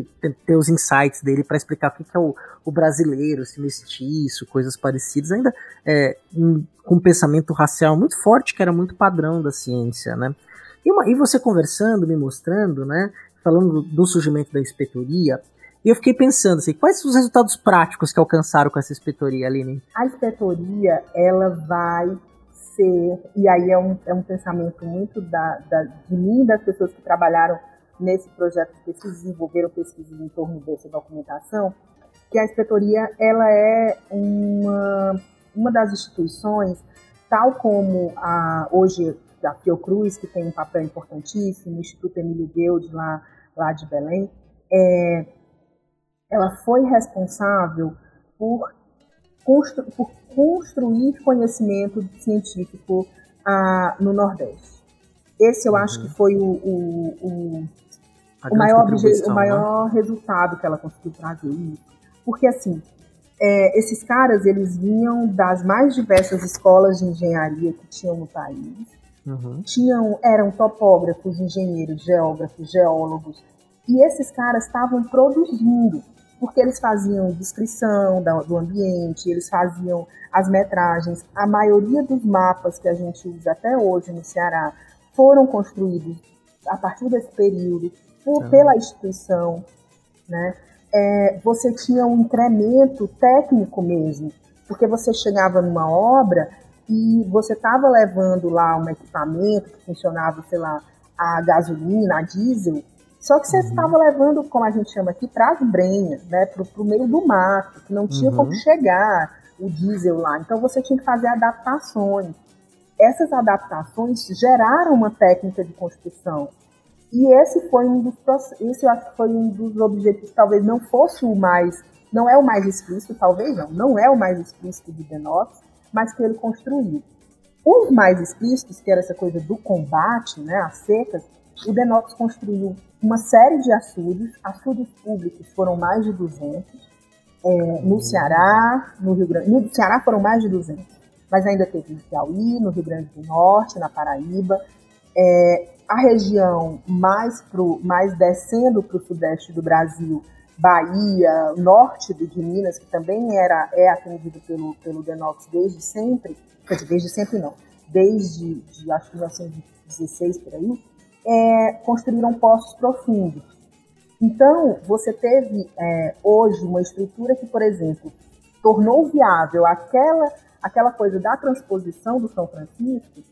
ter, ter, ter os insights dele para explicar o que, que é o, o, brasileiro, esse mestiço, coisas parecidas, ainda é, com um pensamento racial muito forte, que era muito padrão da ciência, né? E, uma, e você conversando, me mostrando, né, falando do, do surgimento da inspetoria, e eu fiquei pensando assim, quais os resultados práticos que alcançaram com essa inspetoria, Aline? A inspetoria, ela vai ser, e aí é um, é um pensamento muito da, da, de mim das pessoas que trabalharam nesse projeto de pesquisa, desenvolveram pesquisas em torno dessa documentação, que a inspetoria ela é uma, uma das instituições, tal como a, hoje a Fiocruz, que tem um papel importantíssimo, o Instituto Emílio Guild, lá, lá de Belém, é, ela foi responsável por, constru, por construir conhecimento científico ah, no Nordeste. Esse eu uhum. acho que foi o, o, o, o maior, o maior né? resultado que ela conseguiu trazer. Porque, assim, é, esses caras, eles vinham das mais diversas escolas de engenharia que tinham no país. Uhum. Tinham, eram topógrafos, engenheiros, geógrafos, geólogos. E esses caras estavam produzindo, porque eles faziam descrição do ambiente, eles faziam as metragens. A maioria dos mapas que a gente usa até hoje no Ceará foram construídos a partir desse período por, uhum. pela instituição, né? é, você tinha um incremento técnico mesmo, porque você chegava numa obra e você estava levando lá um equipamento que funcionava, sei lá, a gasolina, a diesel, só que você uhum. estava levando, como a gente chama aqui, para as brenhas, né, para o meio do mato, que não tinha uhum. como chegar o diesel lá. Então você tinha que fazer adaptações. Essas adaptações geraram uma técnica de construção. E esse foi um dos esse eu acho que foi um dos objetivos, talvez não fosse o mais, não é o mais explícito, talvez não, não é o mais explícito de Denox, mas que ele construiu. Os mais explícitos, que era essa coisa do combate, né, as secas, o Denox construiu uma série de açudes, açudes públicos foram mais de 200, é, no Ceará, no Rio Grande, no Ceará foram mais de 200, mas ainda teve no Piauí, no Rio Grande do Norte, na Paraíba, é, a região mais, pro, mais descendo para o sudeste do Brasil, Bahia, norte de Minas, que também era, é atendido pelo, pelo Denox desde sempre, desde sempre não, desde de, acho que 1916 por aí, é, construíram poços profundos. Então, você teve é, hoje uma estrutura que, por exemplo, tornou viável aquela, aquela coisa da transposição do São Francisco,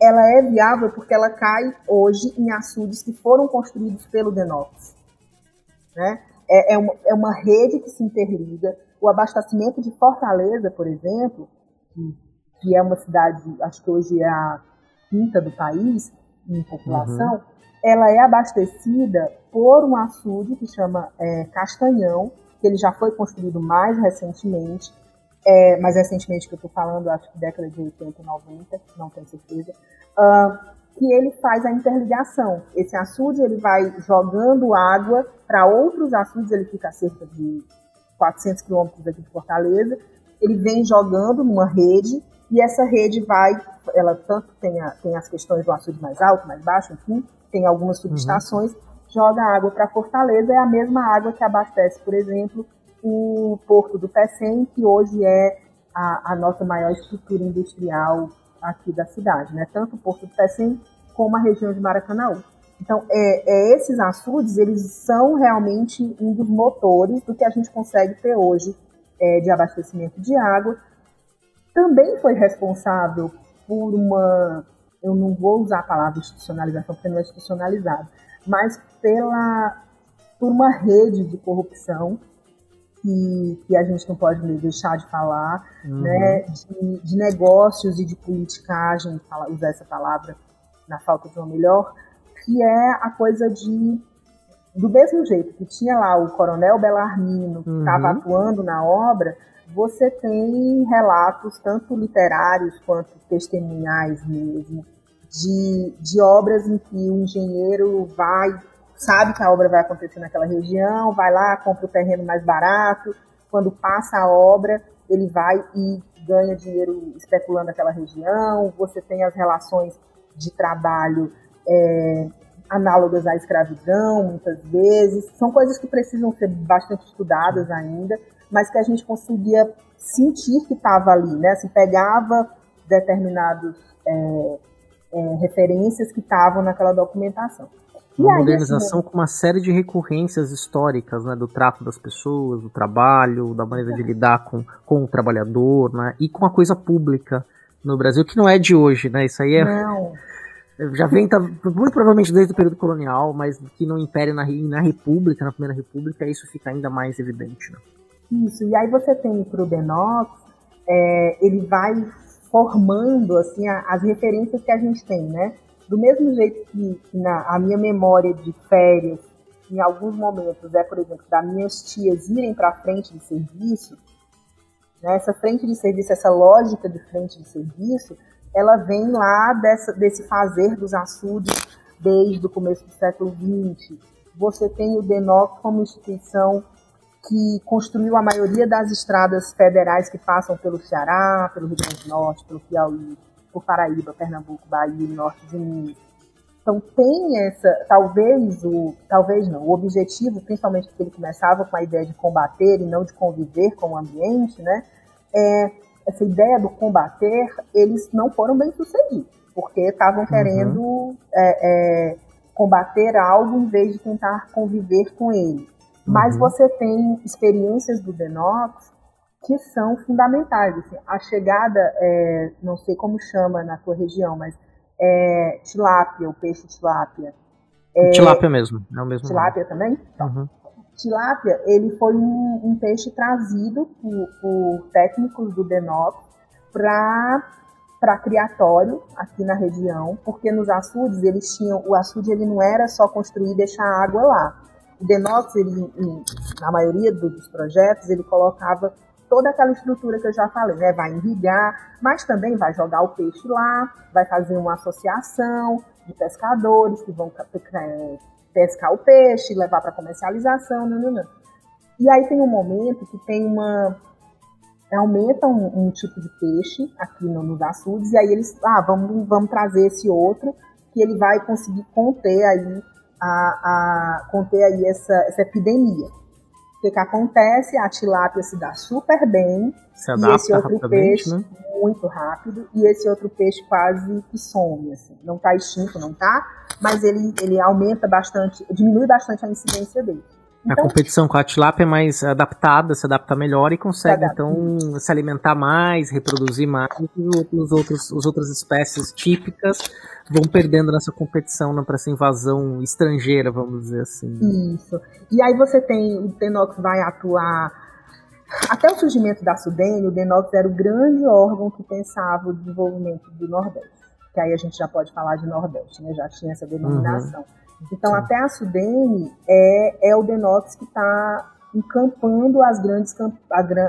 ela é viável porque ela cai hoje em açudes que foram construídos pelo Denox. Né? É, é, uma, é uma rede que se interliga. O abastecimento de Fortaleza, por exemplo, que, que é uma cidade, acho que hoje é a quinta do país em população, uhum. ela é abastecida por um açude que chama é, Castanhão, que ele já foi construído mais recentemente, é, mais recentemente que eu estou falando, acho que década de 80, 90, não tenho certeza, uh, que ele faz a interligação. Esse açude ele vai jogando água para outros açudes, ele fica a cerca de 400 quilômetros aqui de Fortaleza, ele vem jogando numa rede e essa rede vai, ela tanto tem, a, tem as questões do açude mais alto, mais baixo, enfim, tem algumas subestações, uhum. joga água para Fortaleza, é a mesma água que abastece, por exemplo, o Porto do Pecém, que hoje é a, a, nossa maior estrutura industrial aqui da cidade, né? Tanto o Porto do Pecém como a região de Maracanã. Então, é, é, esses açudes, eles são realmente um dos motores do que a gente consegue ter hoje é, de abastecimento de água. Também foi responsável por uma, eu não vou usar a palavra institucionalização, porque não é institucionalizado, mas pela, por uma rede de corrupção que, que a gente não pode deixar de falar, uhum. né, de, de, negócios e de politicagem, usar essa palavra na falta de uma melhor, que é a coisa de do mesmo jeito que tinha lá o coronel Belarmino que estava uhum. atuando na obra, você tem relatos tanto literários quanto testemunhais mesmo de, de obras em que o engenheiro vai sabe que a obra vai acontecer naquela região, vai lá, compra o terreno mais barato, quando passa a obra, ele vai e ganha dinheiro especulando aquela região, você tem as relações de trabalho é, análogas à escravidão, muitas vezes, são coisas que precisam ser bastante estudadas ainda, mas que a gente conseguia sentir que estava ali, né? Assim, pegava determinados é, é, referências que estavam naquela documentação. Uma modernização com uma série de recorrências históricas, né, do trato das pessoas, do trabalho, da maneira de lidar com, com o trabalhador, né, e com a coisa pública no Brasil, que não é de hoje, né, isso aí é... Não. já vem tá, muito provavelmente desde o período colonial, mas que no Império, na, na República, na Primeira República, isso fica ainda mais evidente. Né? Isso, e aí você tem o Denox, é, ele vai formando assim a, as referências que a gente tem, né? Do mesmo jeito que, na a minha memória de férias, em alguns momentos, é, por exemplo, das minhas tias irem para a frente de serviço, né, essa frente de serviço, essa lógica de frente de serviço, ela vem lá dessa, desse fazer dos açudes desde o começo do século XX. Você tem o DENOC como instituição que construiu a maioria das estradas federais que passam pelo Ceará, pelo Rio Grande do Norte, pelo Piauí, por Paraíba, Pernambuco, Bahia e Norte de Minas. Então tem essa, talvez o, talvez não, o objetivo, principalmente porque ele começava com a ideia de combater e não de conviver com o ambiente, né? É, essa ideia do combater, eles não foram bem sucedidos, porque estavam uhum. querendo é, é, combater algo em vez de tentar conviver com ele. Mas uhum. você tem experiências do Denox que são fundamentais. Assim, a chegada, é, não sei como chama na tua região, mas é, tilápia, o peixe tilápia. É, tilápia mesmo, é o mesmo. Tilápia nome. também? Então, uhum. Tilápia, ele foi um, um peixe trazido por, por, técnicos do Denox para para criatório aqui na região, porque nos açudes eles tinham o açude ele não era só construir e deixar a água lá. O Denox, ele, na maioria dos projetos, ele colocava toda aquela estrutura que eu já falei, né? Vai irrigar, mas também vai jogar o peixe lá, vai fazer uma associação de pescadores que vão pescar o peixe, levar para comercialização, não, não, não. E aí tem um momento que tem uma aumenta um, um tipo de peixe aqui no, nos açudes e aí eles, ah, vamos, vamos trazer esse outro que ele vai conseguir conter aí a, a conter aí essa, essa epidemia. O que, que acontece? A tilápia se dá super bem. Se adapta e esse outro peixe né? muito rápido. E esse outro peixe quase que some. Assim. Não está extinto, não está, mas ele, ele aumenta bastante, diminui bastante a incidência dele. Então, a competição com a tilápia é mais adaptada, se adapta melhor e consegue então se alimentar mais, reproduzir mais e os outros, as outras espécies típicas vão perdendo nessa competição né, para essa invasão estrangeira, vamos dizer assim. Isso. E aí você tem o Denox vai atuar até o surgimento da Sudene, o Denox era o grande órgão que pensava o desenvolvimento do Nordeste. Que aí a gente já pode falar de Nordeste, né? Já tinha essa denominação. Uhum. Então, até a Sudene é, é o Denox que está encampando as grandes,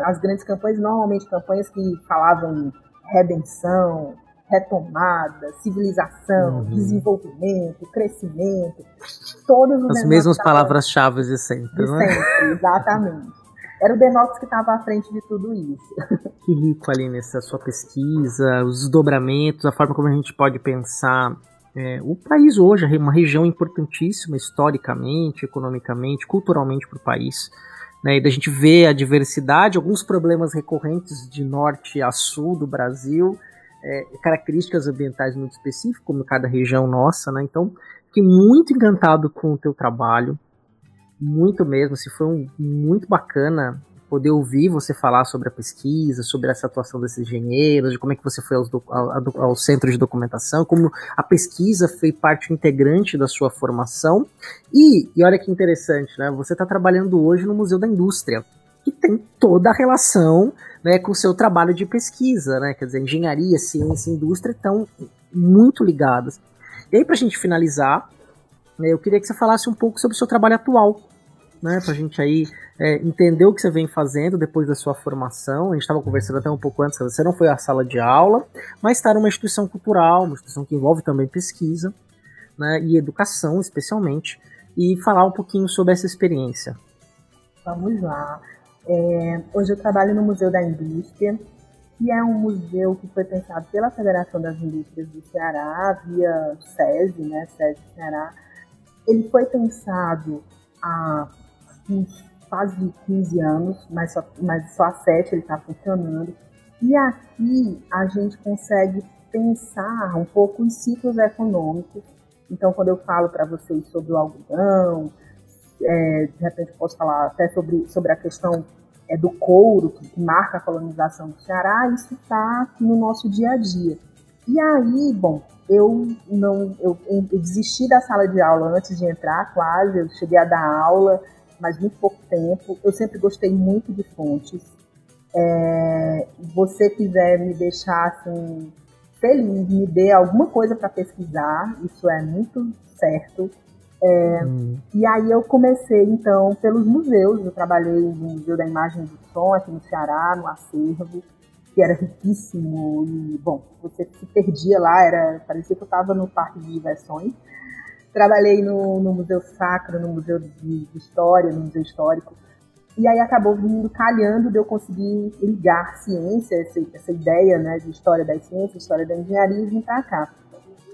as grandes campanhas, normalmente campanhas que falavam em redenção, retomada, civilização, uhum. desenvolvimento, crescimento, todas as mesmas palavras-chave de sempre, de né? sempre, exatamente. Era o Denox que estava à frente de tudo isso. Que rico ali nessa sua pesquisa, os desdobramentos, a forma como a gente pode pensar é, o país hoje é uma região importantíssima historicamente, economicamente, culturalmente para o país. Né, e da gente ver a diversidade, alguns problemas recorrentes de norte a sul do Brasil, é, características ambientais muito específicas, como cada região nossa. Né, então, fiquei muito encantado com o teu trabalho, muito mesmo. Se foi um, muito bacana poder ouvir você falar sobre a pesquisa, sobre essa atuação desses engenheiros, de como é que você foi aos ao, ao centro de documentação, como a pesquisa foi parte integrante da sua formação. E, e olha que interessante, né? Você está trabalhando hoje no Museu da Indústria, que tem toda a relação né, com o seu trabalho de pesquisa, né? Quer dizer, engenharia, ciência e indústria estão muito ligadas. E aí, para a gente finalizar, né, eu queria que você falasse um pouco sobre o seu trabalho atual, né, para a gente aí é, entender o que você vem fazendo depois da sua formação. A gente estava conversando até um pouco antes, você não foi à sala de aula, mas está numa instituição cultural, uma instituição que envolve também pesquisa né, e educação, especialmente, e falar um pouquinho sobre essa experiência. Vamos lá. É, hoje eu trabalho no Museu da Indústria, que é um museu que foi pensado pela Federação das Indústrias do Ceará, via SESI, né, SESI Ceará. Ele foi pensado há quase 15 anos, mas só, mas só há 7 ele está funcionando. E aqui a gente consegue pensar um pouco os ciclos econômicos. Então, quando eu falo para vocês sobre o algodão, é, de repente posso falar até sobre, sobre a questão é, do couro, que, que marca a colonização do Ceará, isso está no nosso dia a dia. E aí, bom, eu não eu, eu, desisti da sala de aula antes de entrar, quase. Eu cheguei a dar aula, mas muito pouco tempo. Eu sempre gostei muito de fontes. É, você quiser me deixar assim feliz, me dê alguma coisa para pesquisar, isso é muito certo. É, hum. E aí eu comecei então pelos museus. Eu trabalhei no Museu da Imagem do Som aqui no Ceará, no acervo que era riquíssimo e, bom, você se perdia lá, era, parecia que eu estava no parque de diversões. Trabalhei no, no Museu Sacro, no Museu de, História, no Museu Histórico, e aí acabou vindo calhando de eu conseguir ligar ciência, essa, essa ideia né, de história das ciências, história da engenharia, e vir para cá.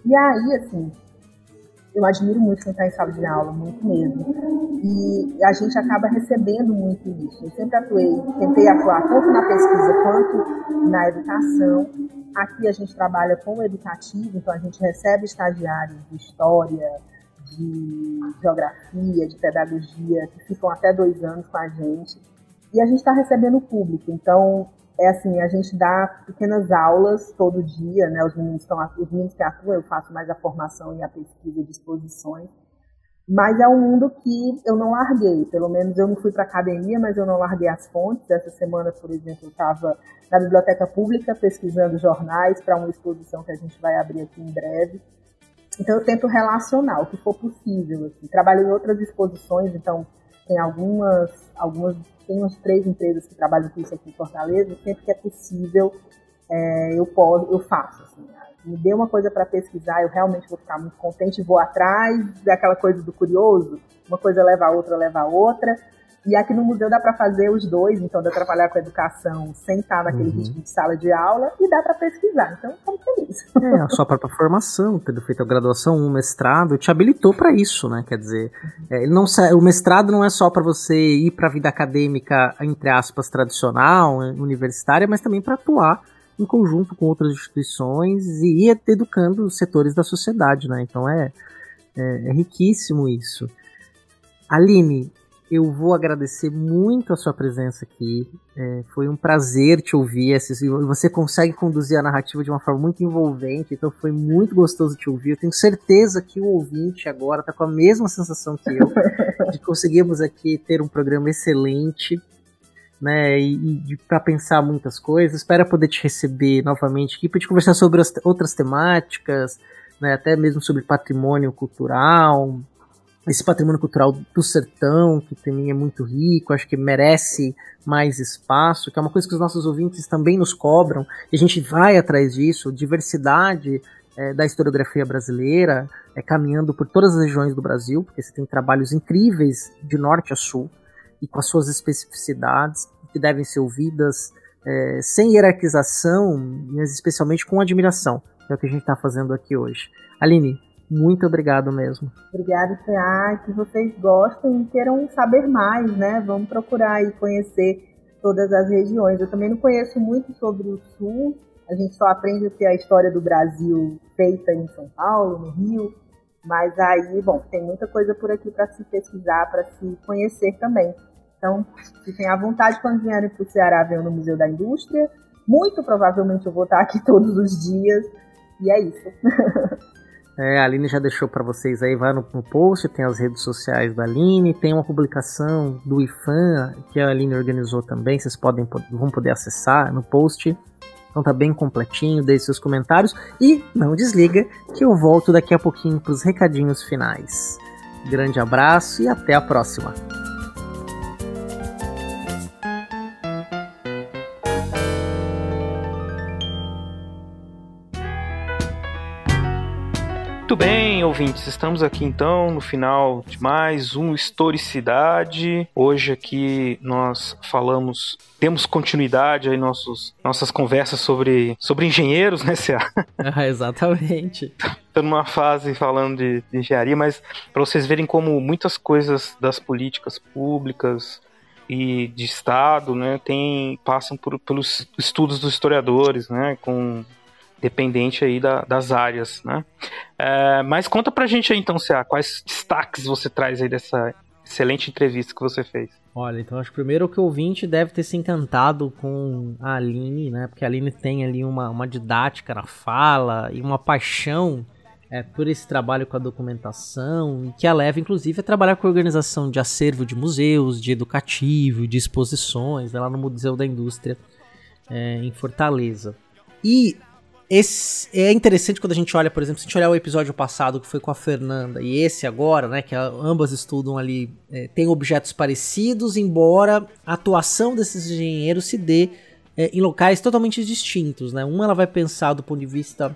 E aí, assim, eu admiro muito quem está em sala de aula, muito mesmo. E a gente acaba recebendo muito isso. Eu sempre atuei, tentei atuar tanto na pesquisa quanto na educação. Aqui a gente trabalha com o educativo, então a gente recebe estagiários de história, de geografia, de pedagogia, que ficam até dois anos com a gente. E a gente está recebendo o público, então é assim, a gente dá pequenas aulas todo dia, né? Os meninos estão, os meninos que atuam, eu faço mais a formação e a pesquisa de exposições. Mas é um mundo que eu não larguei, pelo menos eu não fui para academia, mas eu não larguei as fontes. Essa semana, por exemplo, eu estava na biblioteca pública pesquisando jornais para uma exposição que a gente vai abrir aqui em breve. Então eu tento relacionar o que for possível. Assim. Trabalhei em outras exposições, então tem algumas, algumas tem umas três empresas que trabalham com isso aqui em Fortaleza, sempre que é possível, é, eu, posso, eu faço. Assim, me dê uma coisa para pesquisar, eu realmente vou ficar muito contente, vou atrás daquela coisa do curioso, uma coisa leva a outra, leva a outra. E aqui no museu dá para fazer os dois, então dá para trabalhar com a educação sem estar naquele uhum. ritmo de sala de aula e dá para pesquisar. Então, estamos felizes. É, a sua própria formação, tendo feito a graduação, um mestrado, te habilitou para isso, né? Quer dizer, uhum. é, não, o mestrado não é só para você ir para a vida acadêmica, entre aspas, tradicional, universitária, mas também para atuar em conjunto com outras instituições e ir educando setores da sociedade, né? Então é, é, é riquíssimo isso. Aline, eu vou agradecer muito a sua presença aqui. É, foi um prazer te ouvir. Você consegue conduzir a narrativa de uma forma muito envolvente, então foi muito gostoso te ouvir. Eu tenho certeza que o ouvinte agora está com a mesma sensação que eu, de conseguirmos aqui ter um programa excelente. Né, e, e para pensar muitas coisas, espero poder te receber novamente aqui para te conversar sobre as, outras temáticas, né, até mesmo sobre patrimônio cultural, esse patrimônio cultural do sertão, que também é muito rico, acho que merece mais espaço, que é uma coisa que os nossos ouvintes também nos cobram, e a gente vai atrás disso, diversidade é, da historiografia brasileira, é, caminhando por todas as regiões do Brasil, porque você tem trabalhos incríveis de norte a sul, e com as suas especificidades, que devem ser ouvidas é, sem hierarquização, mas especialmente com admiração, é o que a gente está fazendo aqui hoje. Aline, muito obrigado mesmo. Obrigada, CA, que vocês gostem e queiram saber mais, né? Vamos procurar e conhecer todas as regiões. Eu também não conheço muito sobre o Sul, a gente só aprende o que a história do Brasil feita em São Paulo, no Rio, mas aí, bom, tem muita coisa por aqui para se pesquisar, para se conhecer também. Então, fiquem à vontade quando vierem para o Ceará, venham no Museu da Indústria. Muito provavelmente eu vou estar aqui todos os dias. E é isso. É, a Aline já deixou para vocês aí, vai no, no, post, tem as redes sociais da Aline, tem uma publicação do IFAM que a Aline organizou também, vocês podem vão poder acessar no post. Então tá bem completinho, deixe seus comentários e não desliga que eu volto daqui a pouquinho para os recadinhos finais. Grande abraço e até a próxima. Bem, ouvintes, estamos aqui então no final de mais um Historicidade. Hoje aqui nós falamos, temos continuidade aí nossos, nossas conversas sobre, sobre engenheiros, né, Cia? Ah, exatamente. Numa fase falando de, de engenharia, mas para vocês verem como muitas coisas das políticas públicas, e de Estado, né, tem, passam por, pelos estudos dos historiadores, né, com dependente aí da, das áreas, né? É, mas conta pra gente aí então, Cia, quais destaques você traz aí dessa excelente entrevista que você fez. Olha, então acho que primeiro que o ouvinte deve ter se encantado com a Aline, né? Porque a Aline tem ali uma, uma didática na fala e uma paixão é, por esse trabalho com a documentação e que a leva, inclusive, a trabalhar com a organização de acervo de museus, de educativo, de exposições, né, lá no Museu da Indústria é, em Fortaleza. E esse é interessante quando a gente olha, por exemplo, se a gente olhar o episódio passado que foi com a Fernanda e esse agora, né, que ambas estudam ali, é, tem objetos parecidos, embora a atuação desses engenheiros se dê é, em locais totalmente distintos, né? Uma ela vai pensar do ponto de vista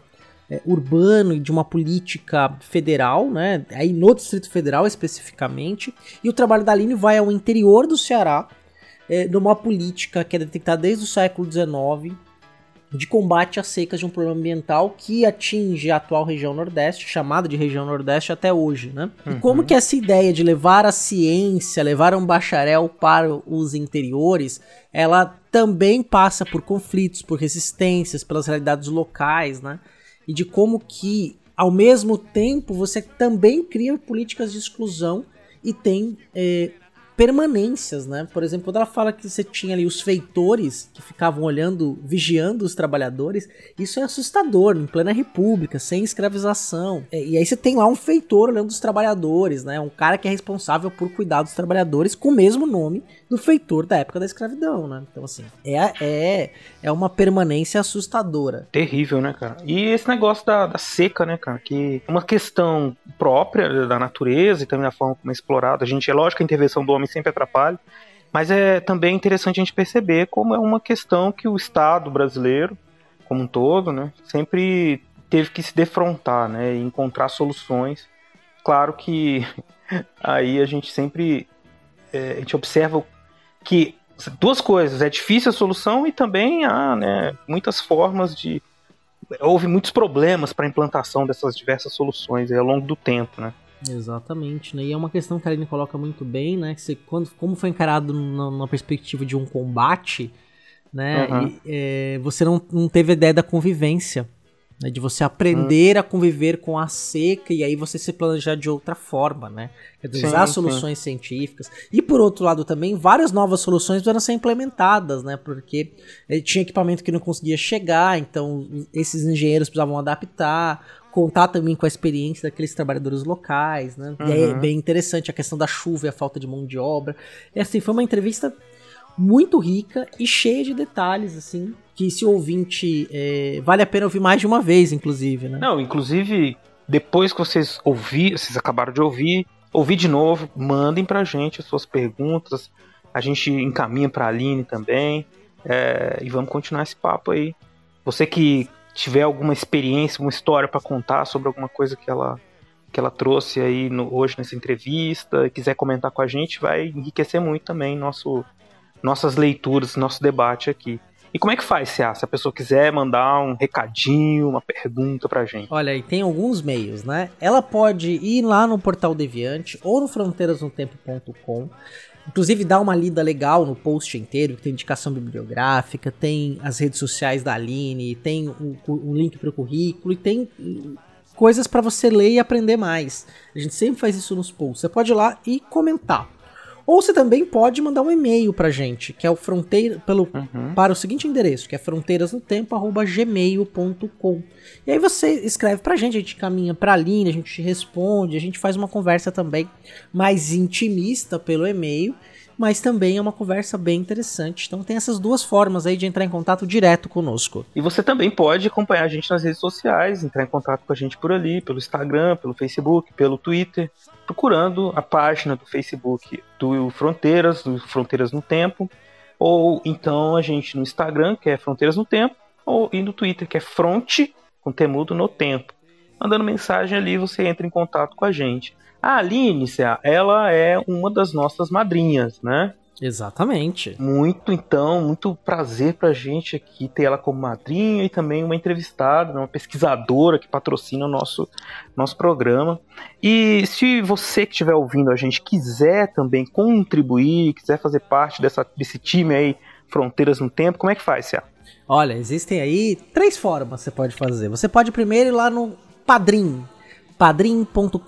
é, urbano e de uma política federal, né? Aí no Distrito Federal especificamente, e o trabalho da Aline vai ao interior do Ceará, é, numa política que é detectada desde o século XIX de combate às secas de um problema ambiental que atinge a atual região Nordeste, chamada de região Nordeste até hoje, né? Uhum. E como que essa ideia de levar a ciência, levar um bacharel para os interiores, ela também passa por conflitos, por resistências, pelas realidades locais, né? E de como que, ao mesmo tempo, você também cria políticas de exclusão e tem é, permanências, né? Por exemplo, quando ela fala que você tinha ali os feitores que ficavam olhando, vigiando os trabalhadores, isso é assustador, em plena república, sem escravização. É, e aí você tem lá um feitor olhando os trabalhadores, né? Um cara que é responsável por cuidar dos trabalhadores com o mesmo nome do feitor da época da escravidão, né? Então, assim, é, é, é uma permanência assustadora. Terrível, né, cara? E esse negócio da, da seca, né, cara? Que é uma questão própria da natureza e também da forma como é explorada. A gente, é lógico a intervenção do homem sempre atrapalha, mas é também interessante a gente perceber como é uma questão que o Estado brasileiro, como um todo, né, sempre teve que se defrontar, né, e encontrar soluções. Claro que aí a gente sempre é, a gente observa que duas coisas, é difícil a solução e também há né, muitas formas de. Houve muitos problemas para a implantação dessas diversas soluções ao longo do tempo, né? Exatamente, né? E é uma questão que a Aline coloca muito bem, né? Que você, quando, como foi encarado numa perspectiva de um combate, né? Uhum. E, é, você não, não teve a ideia da convivência né, de você aprender hum. a conviver com a seca e aí você se planejar de outra forma, né? Quer dizer, usar soluções sim. científicas. E por outro lado também, várias novas soluções precisam ser implementadas, né? Porque eh, tinha equipamento que não conseguia chegar, então esses engenheiros precisavam adaptar, contar também com a experiência daqueles trabalhadores locais, né? Uhum. E é bem interessante a questão da chuva e a falta de mão de obra. E assim, foi uma entrevista muito rica e cheia de detalhes, assim, que se o ouvinte é, vale a pena ouvir mais de uma vez, inclusive, né? Não, inclusive, depois que vocês ouvir, vocês acabaram de ouvir, ouvir de novo, mandem pra gente as suas perguntas, a gente encaminha pra Aline também, é, e vamos continuar esse papo aí. Você que tiver alguma experiência, uma história para contar sobre alguma coisa que ela que ela trouxe aí no, hoje nessa entrevista, quiser comentar com a gente, vai enriquecer muito também nosso nossas leituras, nosso debate aqui. E como é que faz, se a pessoa quiser mandar um recadinho, uma pergunta pra gente? Olha, e tem alguns meios, né? Ela pode ir lá no Portal Deviante ou no fronteirasnotempo.com. Inclusive, dá uma lida legal no post inteiro, que tem indicação bibliográfica, tem as redes sociais da Aline, tem um, um link para o currículo e tem coisas para você ler e aprender mais. A gente sempre faz isso nos posts. Você pode ir lá e comentar. Ou você também pode mandar um e-mail pra gente, que é o fronteira pelo uhum. para o seguinte endereço, que é fronteirasnotempo@gmail.com. E aí você escreve pra gente, a gente caminha pra linha, a gente responde, a gente faz uma conversa também mais intimista pelo e-mail mas também é uma conversa bem interessante. Então tem essas duas formas aí de entrar em contato direto conosco. E você também pode acompanhar a gente nas redes sociais, entrar em contato com a gente por ali, pelo Instagram, pelo Facebook, pelo Twitter, procurando a página do Facebook do Fronteiras, do Fronteiras no Tempo, ou então a gente no Instagram, que é Fronteiras no Tempo, ou e no Twitter, que é Fronte com temudo no tempo. Mandando mensagem ali, você entra em contato com a gente. A Aline, ela é uma das nossas madrinhas, né? Exatamente. Muito, então, muito prazer pra gente aqui ter ela como madrinha e também uma entrevistada, uma pesquisadora que patrocina o nosso, nosso programa. E se você que estiver ouvindo a gente quiser também contribuir, quiser fazer parte dessa, desse time aí, Fronteiras no Tempo, como é que faz, Cia? Olha, existem aí três formas que você pode fazer. Você pode primeiro ir lá no Padrim, padrim.com.br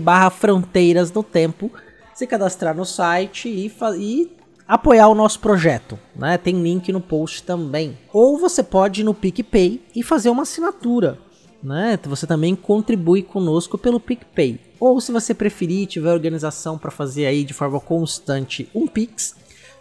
barra Fronteiras no Tempo se cadastrar no site e, e apoiar o nosso projeto, né? Tem link no post também. Ou você pode ir no PicPay e fazer uma assinatura, né? Você também contribui conosco pelo PicPay. Ou se você preferir, tiver organização para fazer aí de forma constante um Pix,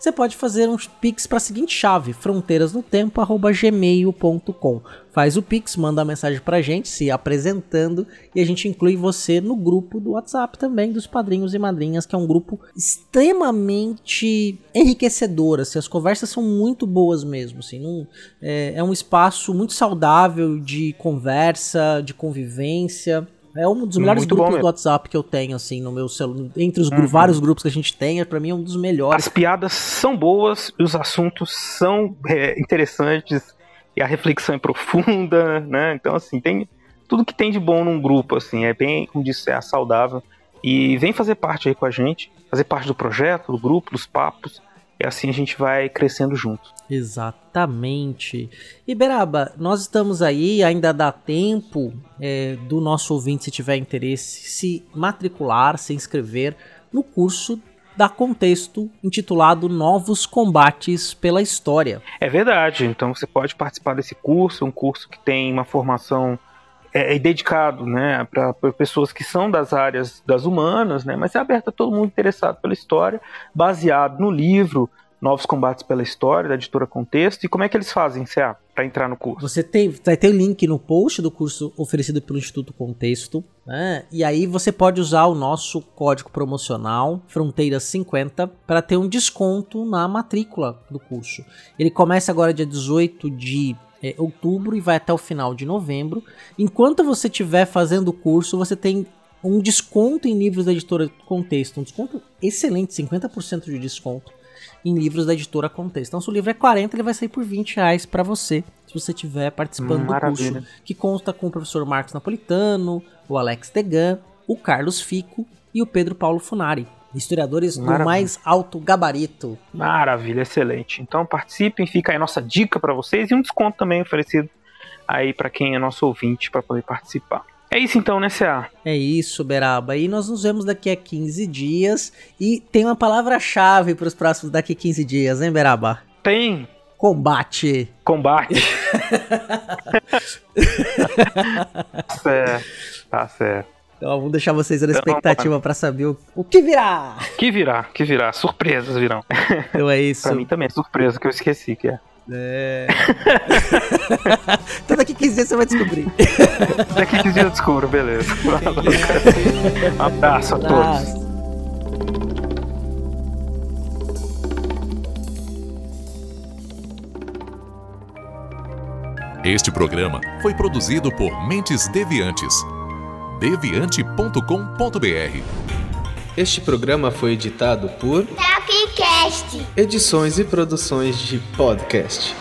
você pode fazer um Pix para a seguinte chave: fronteirasnotempo@gmail.com. Faz o Pix, manda a mensagem para a gente, se apresentando, e a gente inclui você no grupo do WhatsApp também dos padrinhos e madrinhas, que é um grupo extremamente enriquecedor. Assim, as conversas são muito boas mesmo. Assim, não, é, é um espaço muito saudável de conversa, de convivência. É um dos melhores Muito grupos do WhatsApp que eu tenho, assim, no meu celular. Entre os uhum. vários grupos que a gente tem, para mim é um dos melhores. As piadas são boas, os assuntos são é, interessantes e a reflexão é profunda, né? Então, assim, tem tudo que tem de bom num grupo, assim, é bem, como disse, é saudável. E vem fazer parte aí com a gente, fazer parte do projeto, do grupo, dos papos. E assim a gente vai crescendo junto. Exatamente. E Beraba, nós estamos aí, ainda dá tempo é, do nosso ouvinte, se tiver interesse, se matricular, se inscrever no curso da Contexto, intitulado Novos Combates pela História. É verdade, então você pode participar desse curso, um curso que tem uma formação é, é dedicado né, para pessoas que são das áreas das humanas, né, mas é aberto a todo mundo interessado pela história, baseado no livro Novos Combates pela História, da editora Contexto. E como é que eles fazem, CA, para entrar no curso? Você tem, vai ter o link no post do curso oferecido pelo Instituto Contexto, né? E aí você pode usar o nosso código promocional, Fronteiras50, para ter um desconto na matrícula do curso. Ele começa agora dia 18 de é, outubro e vai até o final de novembro. Enquanto você estiver fazendo o curso, você tem um desconto em livros da editora Contexto, um desconto excelente, 50% de desconto em livros da editora Contexto. Então, se o livro é 40, ele vai sair por 20 reais para você, se você estiver participando Maravilha. do curso, que consta com o professor Marcos Napolitano, o Alex Degan, o Carlos Fico e o Pedro Paulo Funari. Historiadores Maravilha. do mais alto gabarito. Maravilha, excelente. Então participem, fica aí nossa dica para vocês e um desconto também oferecido aí para quem é nosso ouvinte para poder participar. É isso então, né, CA? É isso, Beraba. E nós nos vemos daqui a 15 dias. E tem uma palavra-chave para os próximos daqui a 15 dias, hein, Beraba? Tem. Combate. Combate. certo, tá certo. Então vamos deixar vocês na expectativa para saber o, o, que virá. Que virá, que virá. Surpresas virão. Então é isso. pra mim também é surpresa que eu esqueci que é. É. então daqui 15 dias você vai descobrir. daqui 15 dias eu descubro, beleza. Um abraço a todos. Este programa foi produzido por Mentes Deviantes deviante.com.br. Este programa foi editado por Tapcast. Edições e produções de podcast.